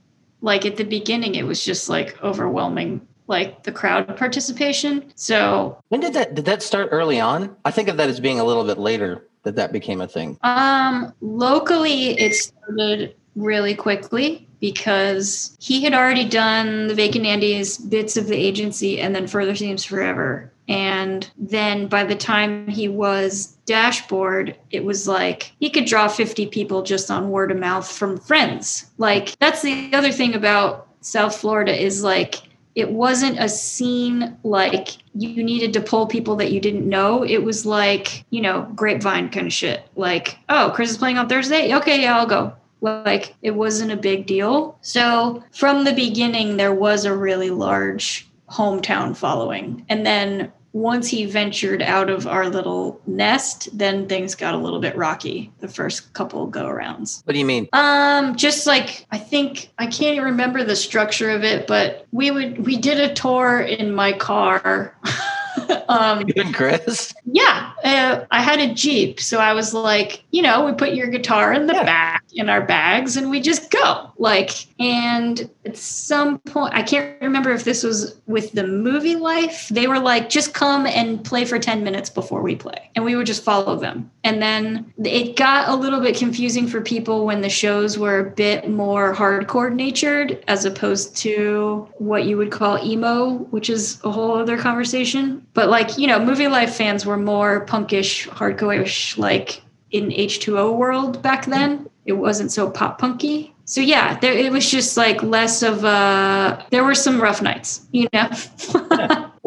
Speaker 4: like at the beginning, it was just like overwhelming, like the crowd participation. So,
Speaker 2: When did that did that start early on? I think of that as being a little bit later that that became a thing.
Speaker 4: um, locally, it started really quickly because he had already done the Vacant Andes bits of the agency and then Further Seems Forever. And then by the time he was dashboard, it was like he could draw 50 people just on word of mouth from friends. Like that's the other thing about South Florida is like it wasn't a scene like you needed to pull people that you didn't know. It was like, you know, grapevine kind of shit. Like, oh, Chris is playing on Thursday. Okay, yeah, I'll go. Like, it wasn't a big deal. So from the beginning, there was a really large hometown following. And then once he ventured out of our little nest, then things got a little bit rocky the first couple go arounds.
Speaker 6: What do you mean?
Speaker 4: Um, just like I think I can't even remember the structure of it, but we would we did a tour in my car. um,
Speaker 6: You and Chris?
Speaker 4: yeah, uh, I had a Jeep. So I was like, you know, we put your guitar in the
Speaker 6: Yeah.
Speaker 4: back in our bags and we just go. Like, and at some point, I can't remember if this was with the movie life. They were like, just come and play for 10 minutes before we play. And we would just follow them. And then it got a little bit confusing for people when the shows were a bit more hardcore natured as opposed to what you would call emo, which is a whole other conversation. But like, you know, movie life fans were more punkish, hardcore-ish, like in H2O world back then. It wasn't so pop punky. So yeah, there it was just like less of a there were some rough nights, you know.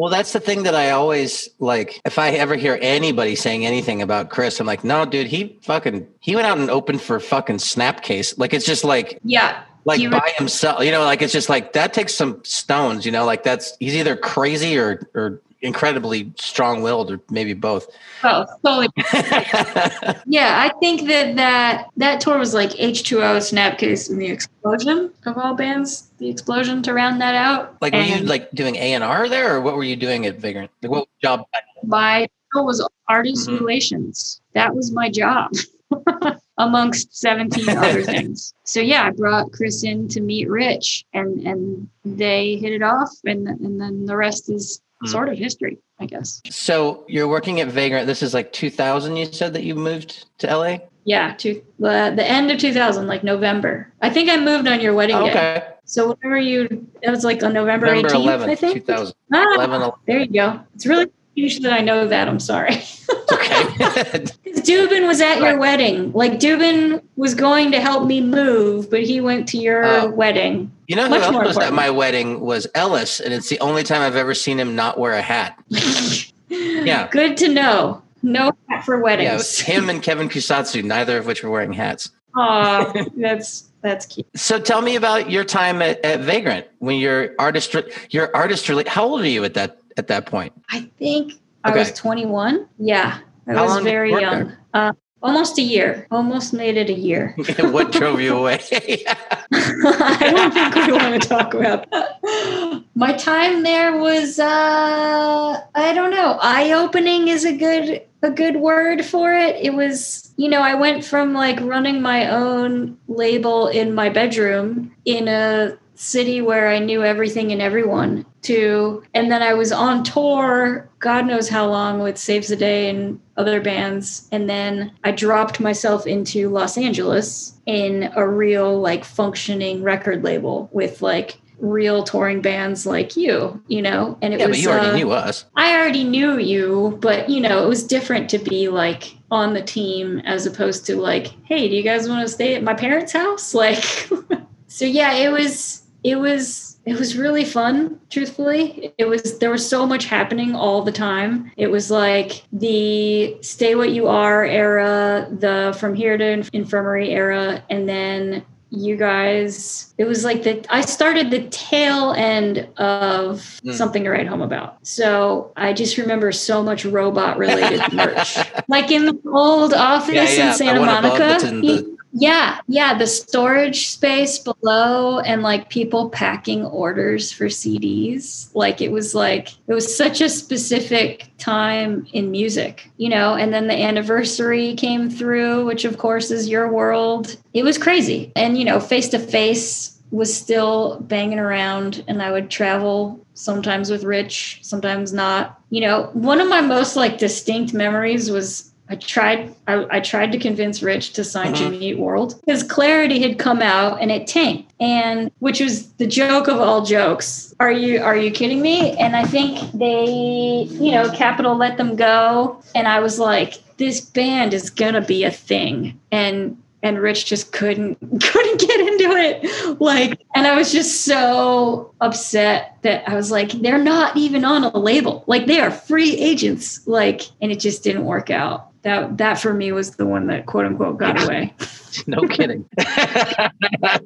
Speaker 6: Well, that's the thing that I always like. If I ever hear anybody saying anything about Chris, I'm like, no, dude, he fucking he went out and opened for fucking Snapcase. Like it's just like
Speaker 4: yeah.
Speaker 6: like by himself. You know, like it's just like that takes some stones. You know, like that's he's either crazy or or incredibly strong willed or maybe both.
Speaker 4: Oh, totally. Yeah, I think that that that tour was like H2O, Snapcase, and the Explosion of all bands. The Explosion to round that out.
Speaker 6: like were you like doing A and R there, or what were you doing at Vagrant? Like what job?
Speaker 4: my job was artist
Speaker 6: Mhm.
Speaker 4: relations. That was my job. Amongst 17 other things. So yeah, I brought Chris in to meet Rich and and they hit it off and and then the rest is. Sort of history, I guess.
Speaker 6: So you're working at Vagrant. This is like 2000. You said that you moved to LA.
Speaker 4: Yeah, to uh, the end of 2000, like November. I think I moved on your wedding day.
Speaker 6: okay,
Speaker 4: So whenever you, it was like on November,
Speaker 6: November
Speaker 4: 18th, I think.
Speaker 6: 2000.
Speaker 4: Ah,
Speaker 6: 11,
Speaker 4: there you go. It's really huge that I know that. I'm sorry.
Speaker 6: Okay.
Speaker 4: Dubin was at your wedding. Like Dubin was going to help me move, but he went to your
Speaker 6: Oh.
Speaker 4: wedding.
Speaker 6: You know who
Speaker 4: Much
Speaker 6: else was at my wedding was Ellis, and it's the only time I've ever seen him not wear a hat. Yeah.
Speaker 4: Good to know. No hat for weddings.
Speaker 6: Yeah, it was him and Kevin Kusatsu, neither of which were wearing hats.
Speaker 4: Aw, that's that's cute.
Speaker 6: So tell me about your time at, at Vagrant when your artist your artist rela- how old are you at that at that point?
Speaker 4: I think I was 21. Yeah, I
Speaker 6: How
Speaker 4: was
Speaker 6: did you
Speaker 4: very young. Uh, almost a year. Almost made it a year.
Speaker 6: what drove you away?
Speaker 4: I don't think we want to talk about that. My time there was uh I don't know. Eye-opening is a good a good word for it. It was, you know, I went from like running my own label in my bedroom in a city where I knew everything and everyone to and then I was on tour God knows how long with Saves the Day and other bands and then I dropped myself into Los Angeles in a real like functioning record label with like real touring bands like you, you know, and it
Speaker 6: yeah,
Speaker 4: was
Speaker 6: but you already
Speaker 4: uh,
Speaker 6: knew us.
Speaker 4: I already knew you, but you know, it was different to be like on the team as opposed to like, hey, do you guys want to stay at my parents' house? Like, so yeah, it was, it was, it was really fun. Truthfully, it was. There was so much happening all the time. It was like the "Stay What You Are" era, the "From Here to Inf- Infirmary" era, and then you guys it was like the i started the tail end of
Speaker 6: Mm.
Speaker 4: something to write home about so i just remember so much robot related merch like in the old office
Speaker 6: Yeah, yeah,
Speaker 4: in santa monica
Speaker 6: that's in the-
Speaker 4: yeah yeah the storage space below and like people packing orders for cds like it was like it was such a specific time in music you know? And then the anniversary came through which of course is your world. It was crazy. And you know face to face was still banging around and i would travel sometimes with rich sometimes not. You know one of my most like distinct memories was I tried I, I tried to convince Rich to sign
Speaker 6: Mhm.
Speaker 4: Jimmy Eat World because Clarity had come out and it tanked. And which was the joke of all jokes. Are you are you kidding me? And I think they, you know, Capitol let them go. And I was like, this band is gonna be a thing. And and Rich just couldn't couldn't get into it. Like, and I was just so upset that I was like, they're not even on a label. Like they are free agents. Like, and it just didn't work out. That that for me was the one that quote unquote got
Speaker 2: Yeah.
Speaker 4: away.
Speaker 2: no kidding. that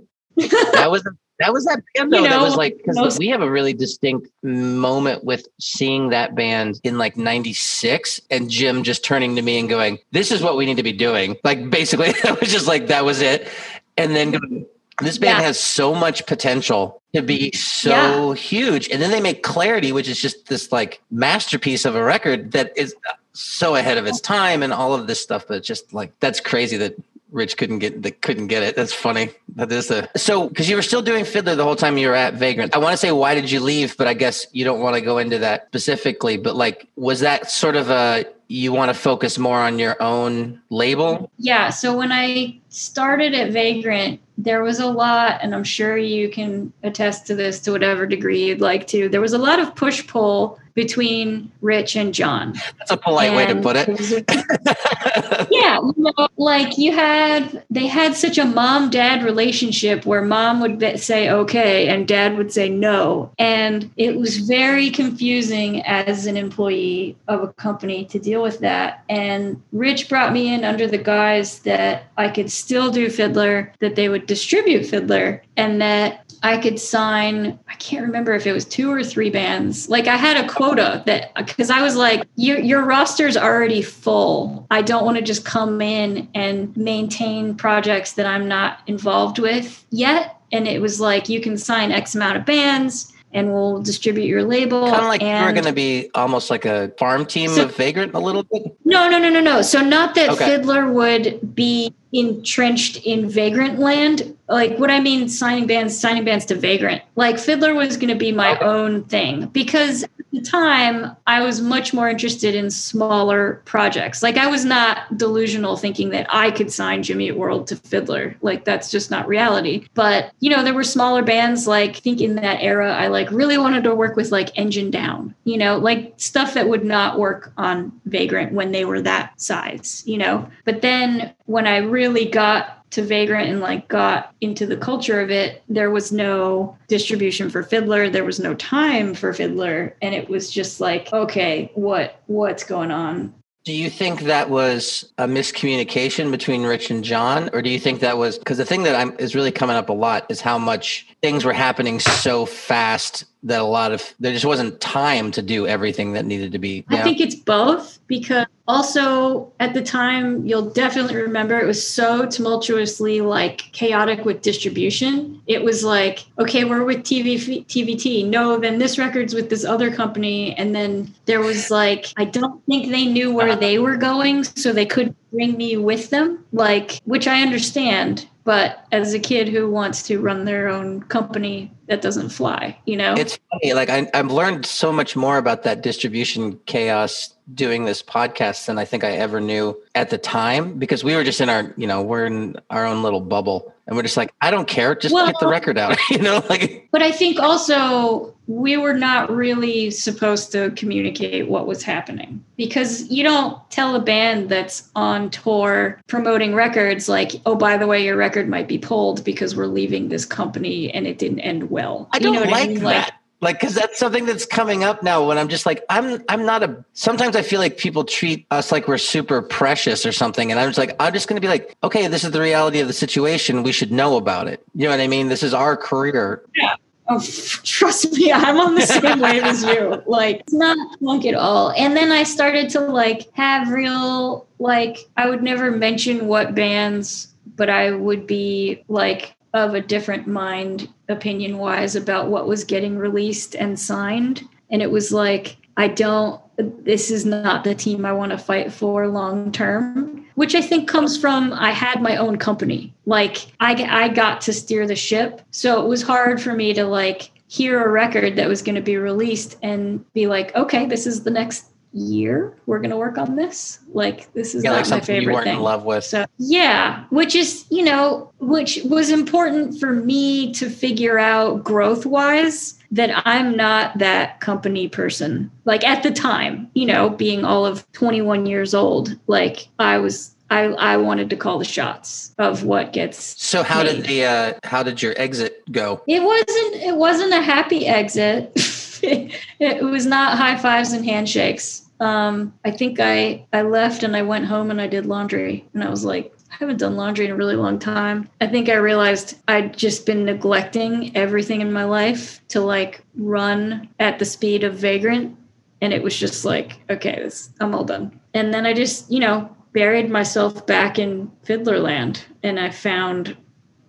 Speaker 2: was that was that band though.
Speaker 4: You
Speaker 2: that was like because we have a really distinct moment with seeing that band in like '96, and Jim just turning to me and going, "This is what we need to be doing." Like basically, that was just like that was it, and then going, this band
Speaker 4: Yeah.
Speaker 2: has so much potential to be so huge, and then they make Clarity, which is just this like masterpiece of a record that is so ahead of its time and all of this stuff. But just like that's crazy that Rich couldn't get that couldn't get it. That's funny. That is a so because you were still doing Fiddler the whole time you were at Vagrant. I want to say why did you leave, but I guess you don't want to go into that specifically. But like, was that sort of a you want to focus more on your own label?
Speaker 4: Yeah. So when I started at Vagrant, there was a lot, and I'm sure you can attest to this to whatever degree you'd like to. There was a lot of push pull between Rich and John.
Speaker 2: That's a polite way to put it.
Speaker 4: yeah, you know, like you had, they had such a mom dad relationship where mom would be- say okay and dad would say no. And it was very confusing as an employee of a company to deal with that. And Rich brought me in under the guise that I could still do Fiddler, that they would distribute Fiddler, and that I could sign, I can't remember if it was two or three bands. Like I had a quota that, because I was like, your, your roster's already full. I don't want to just come in and maintain projects that I'm not involved with yet. And it was like, you can sign X amount of bands and we'll distribute your label.
Speaker 2: Kind of like you were going to be almost like a farm team
Speaker 4: So-
Speaker 2: of Vagrant a little bit.
Speaker 4: no, no, no, no, no. So not that
Speaker 2: Okay.
Speaker 4: Fiddler would be entrenched in Vagrant land. Like what I mean, signing bands, signing bands to Vagrant. Like Fiddler was going to be my
Speaker 2: Okay.
Speaker 4: own thing because at the time I was much more interested in smaller projects. Like I was not delusional thinking that I could sign Jimmy World to Fiddler. Like that's just not reality. But you know, there were smaller bands. Like I think in that era, I like really wanted to work with like Engine Down. You know, like stuff that would not work on Vagrant when they were that size. You know, but then when I really got to Vagrant and like got into the culture of it, there was no distribution for Fiddler. There was no time for Fiddler, and it was just like, okay, what what's going on?
Speaker 2: Do you think that was a miscommunication between Rich and John, or do you think that was because the thing that I'm is really coming up a lot is how much things were happening so fast that a lot of there just wasn't time to do everything that needed to be.
Speaker 4: I think it's both because also at the time you'll definitely remember it was so tumultuously like chaotic with distribution. It was like, okay, we're with TV TVT. No, then this record's with this other company and then there was like I don't think they knew where they were going so they couldn't bring me with them, like which I understand, but as a kid who wants to run their own company that doesn't fly, you know.
Speaker 2: It's funny. Like I, I've learned so much more about that distribution chaos doing this podcast than I think I ever knew at the time because we were just in our, you know, we're in our own little bubble and we're just like, I don't care, just
Speaker 4: Well-
Speaker 2: get the record out, you know, like
Speaker 4: But I think also we were not really supposed to communicate what was happening because you don't tell a band that's on tour promoting records like, oh, by the way, your record might be pulled because we're leaving this company and it didn't end well.
Speaker 2: I
Speaker 4: You
Speaker 2: don't
Speaker 4: know what
Speaker 2: like
Speaker 4: mean?
Speaker 2: that. Like, cause that's something that's coming up now when I'm just like, I'm, I'm not a, sometimes I feel like people treat us like we're super precious or something. And I'm just like, I'm just going to be like, okay, this is the reality of the situation. We should know about it. You know what I mean? This is our career.
Speaker 4: Oh, trust me, I'm on the same wave as you. Like, it's not punk at all. And then I started to like have real, like, I would never mention what bands, but I would be like of a different mind, opinion wise, about what was getting released and signed. And it was like, I don't, this is not the team I want to fight for long term, which I think comes from I had my own company. Like I, I got to steer the ship. So it was hard for me to like hear a record that was going to be released and be like, okay, this is the next year. We're going to work on this. Like, this is
Speaker 2: Yeah, like
Speaker 4: my favorite thing.
Speaker 2: in love with.
Speaker 4: So yeah, which is you know, which was important for me to figure out growth wise that I'm not that company person. Like at the time, you know, being all of 21 years old, like I was. I I wanted to call the shots of what gets.
Speaker 2: So how did the uh, how did your exit go?
Speaker 4: It wasn't it wasn't a happy exit. it, was not high fives and handshakes. Um, I think I I left and I went home and I did laundry and I was like, I haven't done laundry in a really long time. I think I realized I'd just been neglecting everything in my life to like run at the speed of Vagrant. And it was just like, okay, this, I'm all done. And then I just, you know, buried myself back in Fiddlerland and I found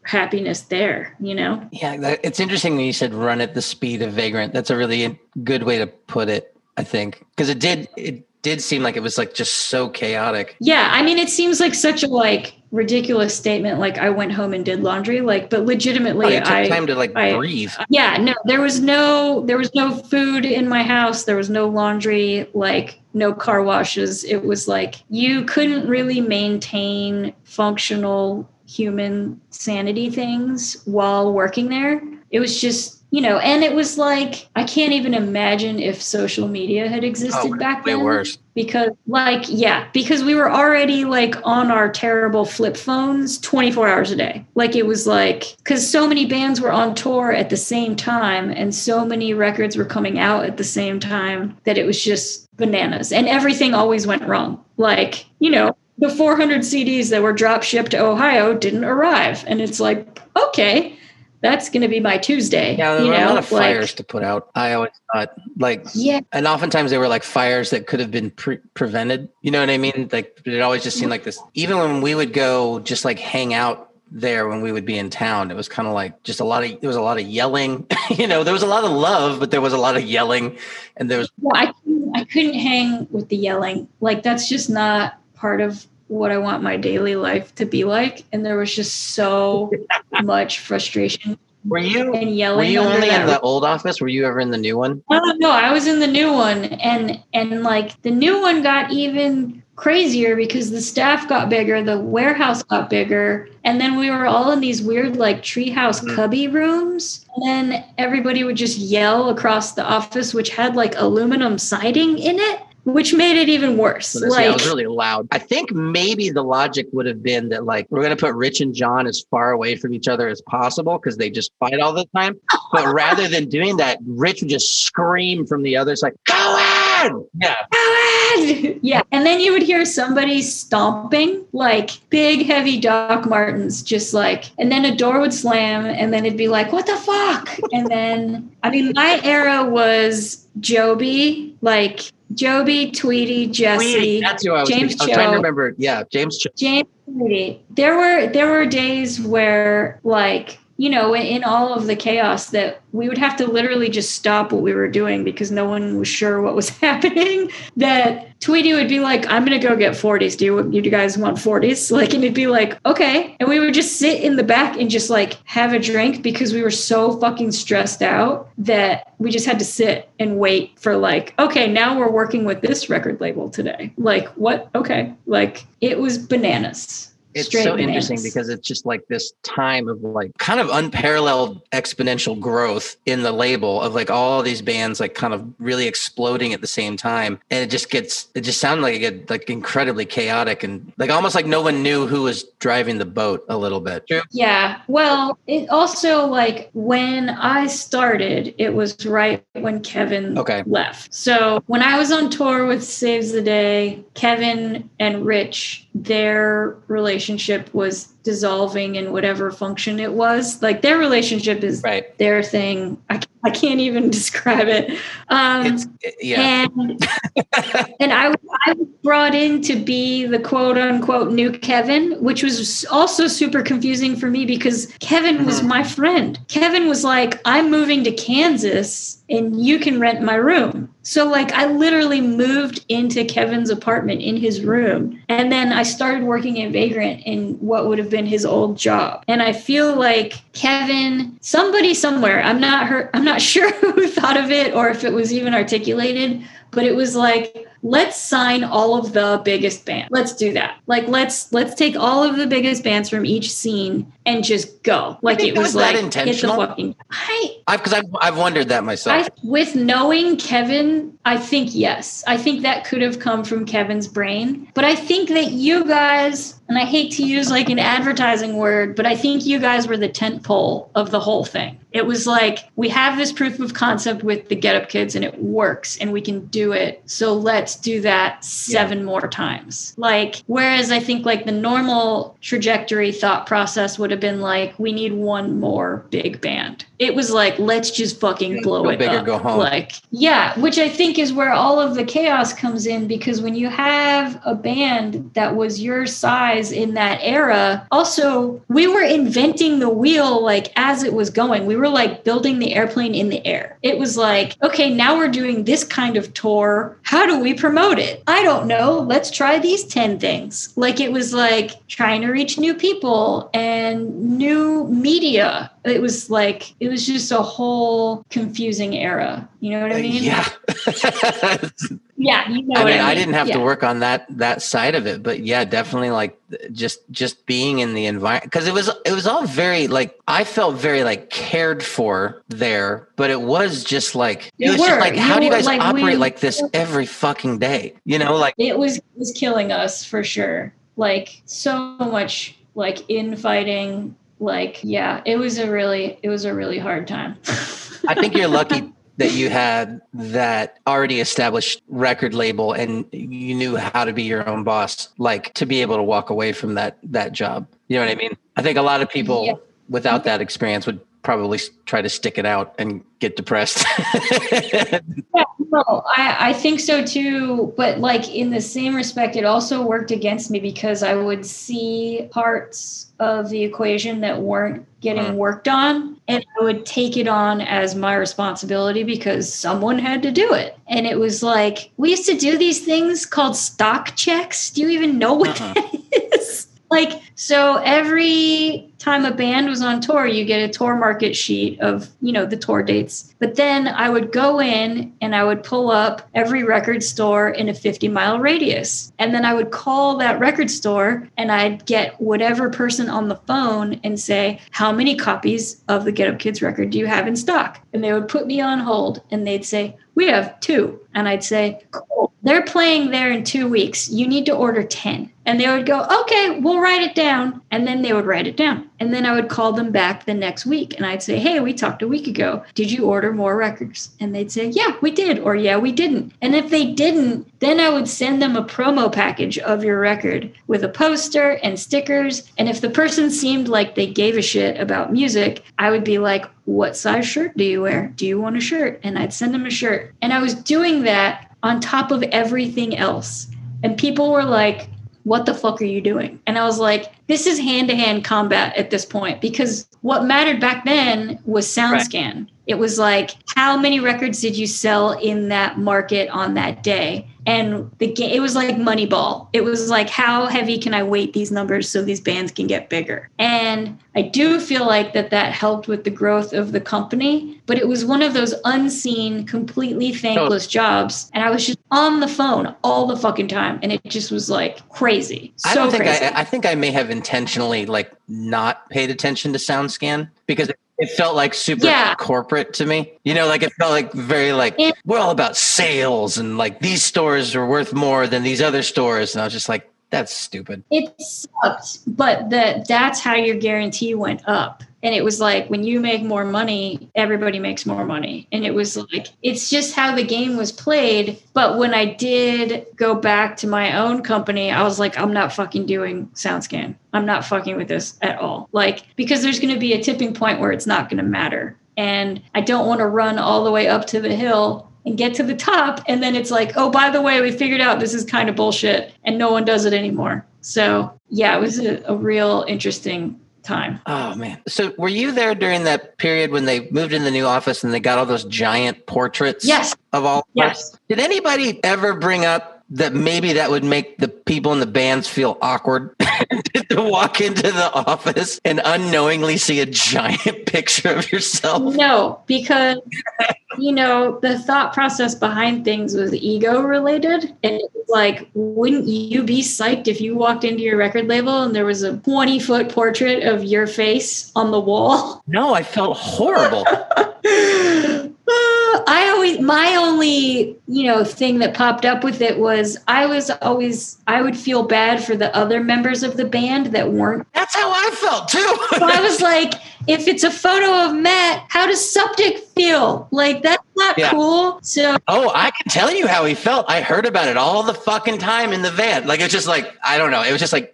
Speaker 4: happiness there, you know?
Speaker 2: Yeah, it's interesting when you said run at the speed of Vagrant. That's a really good way to put it. I think because it did it did seem like it was like just so chaotic.
Speaker 4: Yeah, I mean, it seems like such a like ridiculous statement. Like I went home and did laundry. Like, but legitimately,
Speaker 2: Oh, you took
Speaker 4: I
Speaker 2: time to like
Speaker 4: I-
Speaker 2: breathe.
Speaker 4: yeah, no, there was no there was no food in my house. There was no laundry. Like no car washes. It was like you couldn't really maintain functional human sanity things while working there. It was just you know, and it was like I can't even imagine if social media had existed
Speaker 2: Oh,
Speaker 4: back then
Speaker 2: worse.
Speaker 4: because like yeah because we were already like on our terrible flip phones 24 hours a day. Like it was like because so many bands were on tour at the same time and so many records were coming out at the same time that it was just bananas. And everything always went wrong. Like you know the 400 cds that were drop shipped to ohio didn't arrive. And it's like okay that's going to be my tuesday
Speaker 2: Yeah, there
Speaker 4: you
Speaker 2: were
Speaker 4: know
Speaker 2: a lot of
Speaker 4: like
Speaker 2: fires to put out. I always thought like
Speaker 4: yeah
Speaker 2: and oftentimes they were like fires that could have been pre- prevented. You know what I mean? Like it always just seemed like this. Even when we would go just like hang out there when we would be in town, it was kind of like just a lot of there was a lot of yelling. you know, there was a lot of love, but there was a lot of yelling, and there was
Speaker 4: well, I couldn't, I couldn't hang with the yelling. Like that's just not part of what I want my daily life to be like. And there was just so much frustration
Speaker 2: were you
Speaker 4: and
Speaker 2: were you only in the old office? Were you ever in the new one?
Speaker 4: no, no, I was in the new one, and and like the new one got even crazier because the staff got bigger, the warehouse got bigger, and then we were all in these weird like treehouse
Speaker 2: Mhm.
Speaker 4: cubby rooms, and then everybody would just yell across the office, which had like aluminum siding in it, which made it even worse.
Speaker 2: So this, yeah, it was really loud. I think maybe the logic would have been that like we're gonna put Rich and John as far away from each other as possible because they just fight all the time. But rather than doing that, Rich would just scream from the other side, "Cohen!" Yeah,
Speaker 4: Howard! yeah. And then you would hear somebody stomping, like big, heavy Doc Martens, just like, and then a door would slam, and then it'd be like, what the fuck? And then, I mean, my era was Joby, like Joby, Tweety, Jesse,
Speaker 2: that's who I was.
Speaker 4: James
Speaker 2: was trying to remember. Yeah, James. Cho.
Speaker 4: James Tweety. There were there were days where like you know in, all of the chaos that we would have to literally just stop what we were doing because no one was sure what was happening. That Tweety would be like I'm gonna go get 40s do you, you guys want 40s like and it'd be like okay. And we would just sit in the back and just like have a drink because we were so fucking stressed out that we just had to sit and wait for like okay now we're working with this record label today. Like what? Okay. Like it was bananas
Speaker 2: It's
Speaker 4: Straight
Speaker 2: so interesting because it's just like this time of like kind of unparalleled exponential growth in the label of like all these bands like kind of really exploding at the same time. And it just gets it just sounded like it get like incredibly chaotic and like almost like no one knew who was driving the boat a little bit.
Speaker 4: Yeah. Well, it also like when I started, it was right when Kevin
Speaker 2: Okay.
Speaker 4: left. So when I was on tour with Saves the Day, Kevin and Rich, their relationship was dissolving in whatever function it was. Like their relationship is
Speaker 2: Right.
Speaker 4: their thing. I, I can't even describe it. Um,
Speaker 2: yeah.
Speaker 4: and and I, I was brought in to be the quote unquote new Kevin, which was also super confusing for me because Kevin was
Speaker 2: Mhm.
Speaker 4: my friend. Kevin was like, I'm moving to Kansas and you can rent my room. So, like, I literally moved into Kevin's apartment in his room. And then I started working at Vagrant in what would have been his old job. And I feel like Kevin, somebody somewhere, I'm not her, I'm not sure who thought of it or if it was even articulated, but it was like let's sign all of the biggest bands. Let's do that. Like let's let's take all of the biggest bands from each scene and just go. Like it was,
Speaker 2: was that
Speaker 4: like
Speaker 2: intentional?
Speaker 4: Fucking, I
Speaker 2: I've because I've, I've wondered that myself.
Speaker 4: I, with knowing Kevin, I think yes. I think that could have come from Kevin's brain. But I think that you guys, and I hate to use like an advertising word, but I think you guys were the tent pole of the whole thing. It was like, we have this proof of concept with the Get Up Kids and it works and we can do it. So let's do that seven more times. Like, whereas I think like the normal trajectory thought process would have been like, we need one more big band. It was like, let's just fucking blow
Speaker 2: Go
Speaker 4: it
Speaker 2: big or
Speaker 4: up.
Speaker 2: go home.
Speaker 4: Like, yeah, which I think is where all of the chaos comes in because when you have a band that was your size in that era, also we were inventing the wheel like as it was going. We were like building the airplane in the air. It was like, okay, now we're doing this kind of tour. How do we promote it? I don't know. Let's try these 10 things. Like it was like trying to reach new people and new media. It was like it was just a whole confusing era. You know what I uh, mean?
Speaker 2: yeah.
Speaker 4: Yeah, you know
Speaker 2: I
Speaker 4: what
Speaker 2: mean, I didn't have to work on that that side of it, but yeah, definitely like just just being in the environment because it was it was all very like I felt very like cared for there, but it was just like it
Speaker 4: You
Speaker 2: was just like
Speaker 4: You
Speaker 2: how do you guys
Speaker 4: like,
Speaker 2: operate
Speaker 4: we-
Speaker 2: like this every fucking day? You know, like
Speaker 4: It was it was killing us for sure. Like so much like infighting. Like yeah, it was a really it was a really hard time.
Speaker 2: I think you're lucky that you had that already established record label and you knew how to be your own boss, like to be able to walk away from that that job. You know what I mean? I think a lot of people
Speaker 4: Yeah.
Speaker 2: without that experience would probably try to stick it out and get depressed.
Speaker 4: yeah, No, I, I think so too. But like in the same respect, it also worked against me because I would see parts of the equation that weren't getting
Speaker 2: Mm.
Speaker 4: worked on, and I would take it on as my responsibility because someone had to do it. And it was like we used to do these things called stock checks. Do you even know what
Speaker 2: Uh-uh.
Speaker 4: that is? Like, so every time a band was on tour, you get a tour market sheet of, you know, the tour dates. But then I would go in and I would pull up every record store in a 50 mile radius. And then I would call that record store and I'd get whatever person on the phone and say, How many copies of the Get Up Kids record do you have in stock? And they would put me on hold and they'd say, We have two. And I'd say, Cool. They're playing there in two weeks. You need to order 10. And they would go, okay, we'll write it down. And then they would write it down. And then I would call them back the next week and I'd say, hey, we talked a week ago. Did you order more records? And they'd say, yeah, we did. Or yeah, we didn't. And if they didn't, then I would send them a promo package of your record with a poster and stickers. And if the person seemed like they gave a shit about music, I would be like, what size shirt do you wear? Do you want a shirt? And I'd send them a shirt. And I was doing that on top of everything else. And people were like, what the fuck are you doing? And I was like, this is hand to hand combat at this point because what mattered back then was SoundScan. It was like, how many records did you sell in that market on that day? And the game, it was like Moneyball. It was like, how heavy can I weight these numbers so these bands can get bigger? And I do feel like that that helped with the growth of the company, but it was one of those unseen, completely thankless jobs. And I was just on the phone all the fucking time. And it just was like crazy. So
Speaker 2: I don't think
Speaker 4: crazy.
Speaker 2: I, I think I may have intentionally like not paid attention to SoundScan because it, it felt like super
Speaker 4: Yeah.
Speaker 2: corporate to me. You know, like it felt like very like
Speaker 4: Yeah.
Speaker 2: we're all about sales and like these stores are worth more than these other stores, and I was just like, that's stupid.
Speaker 4: it sucked but that that's how your guarantee went up and it was like when you make more money everybody makes more money. And it was like it's just how the game was played. But when i did go back to my own company i was like i'm not fucking doing soundscan. I'm not fucking with this at all. Like because there's going to be a tipping point where it's not going to matter. And i don't want to run all the way up to the hill and get to the top. And then it's like oh by the way we figured out this is kind of bullshit and no one does it anymore. So yeah it was a, a real interesting time
Speaker 2: Oh man! So were you there during that period when they moved in the new office and they got all those giant portraits?
Speaker 4: yes
Speaker 2: Of all.
Speaker 4: yes
Speaker 2: Did anybody ever bring up that maybe that would make the people in the bands feel awkward?
Speaker 6: to walk into the office and unknowingly see a giant picture of yourself?
Speaker 4: No, because you know the thought process behind things was ego related, and like, wouldn't you be psyched if you walked into your record label and there was a twenty foot portrait of your face on the wall?
Speaker 6: No, I felt horrible.
Speaker 4: I always my only you know thing that popped up with it was I was always I would feel bad for the other members of the band that weren't.
Speaker 6: That's how I felt too.
Speaker 4: So I was like, if it's a photo of Matt, how does Suptic feel? Like that's not
Speaker 6: Yeah.
Speaker 4: cool. So
Speaker 6: Oh, I can tell you how he felt. I heard about it all the fucking time in the van. Like it's just like I don't know. It was just like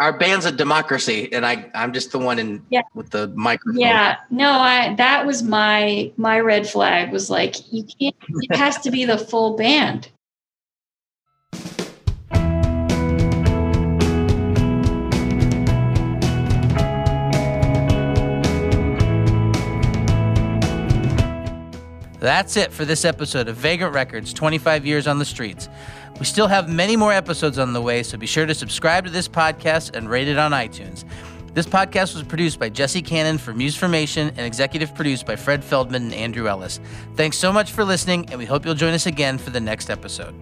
Speaker 6: our band's a democracy, and I I'm just the one in
Speaker 4: Yeah.
Speaker 6: with the microphone.
Speaker 4: yeah, no, I that was my my red flag was like you can't. It has to be the full band.
Speaker 2: That's it for this episode of Vagrant Records 25 Years on the Streets. We still have many more episodes on the way, so be sure to subscribe to this podcast and rate it on iTunes. This podcast was produced by Jesse Cannon for Musformation and executive produced by Fred Feldman and Andrew Ellis. Thanks so much for listening, and we hope you'll join us again for the next episode.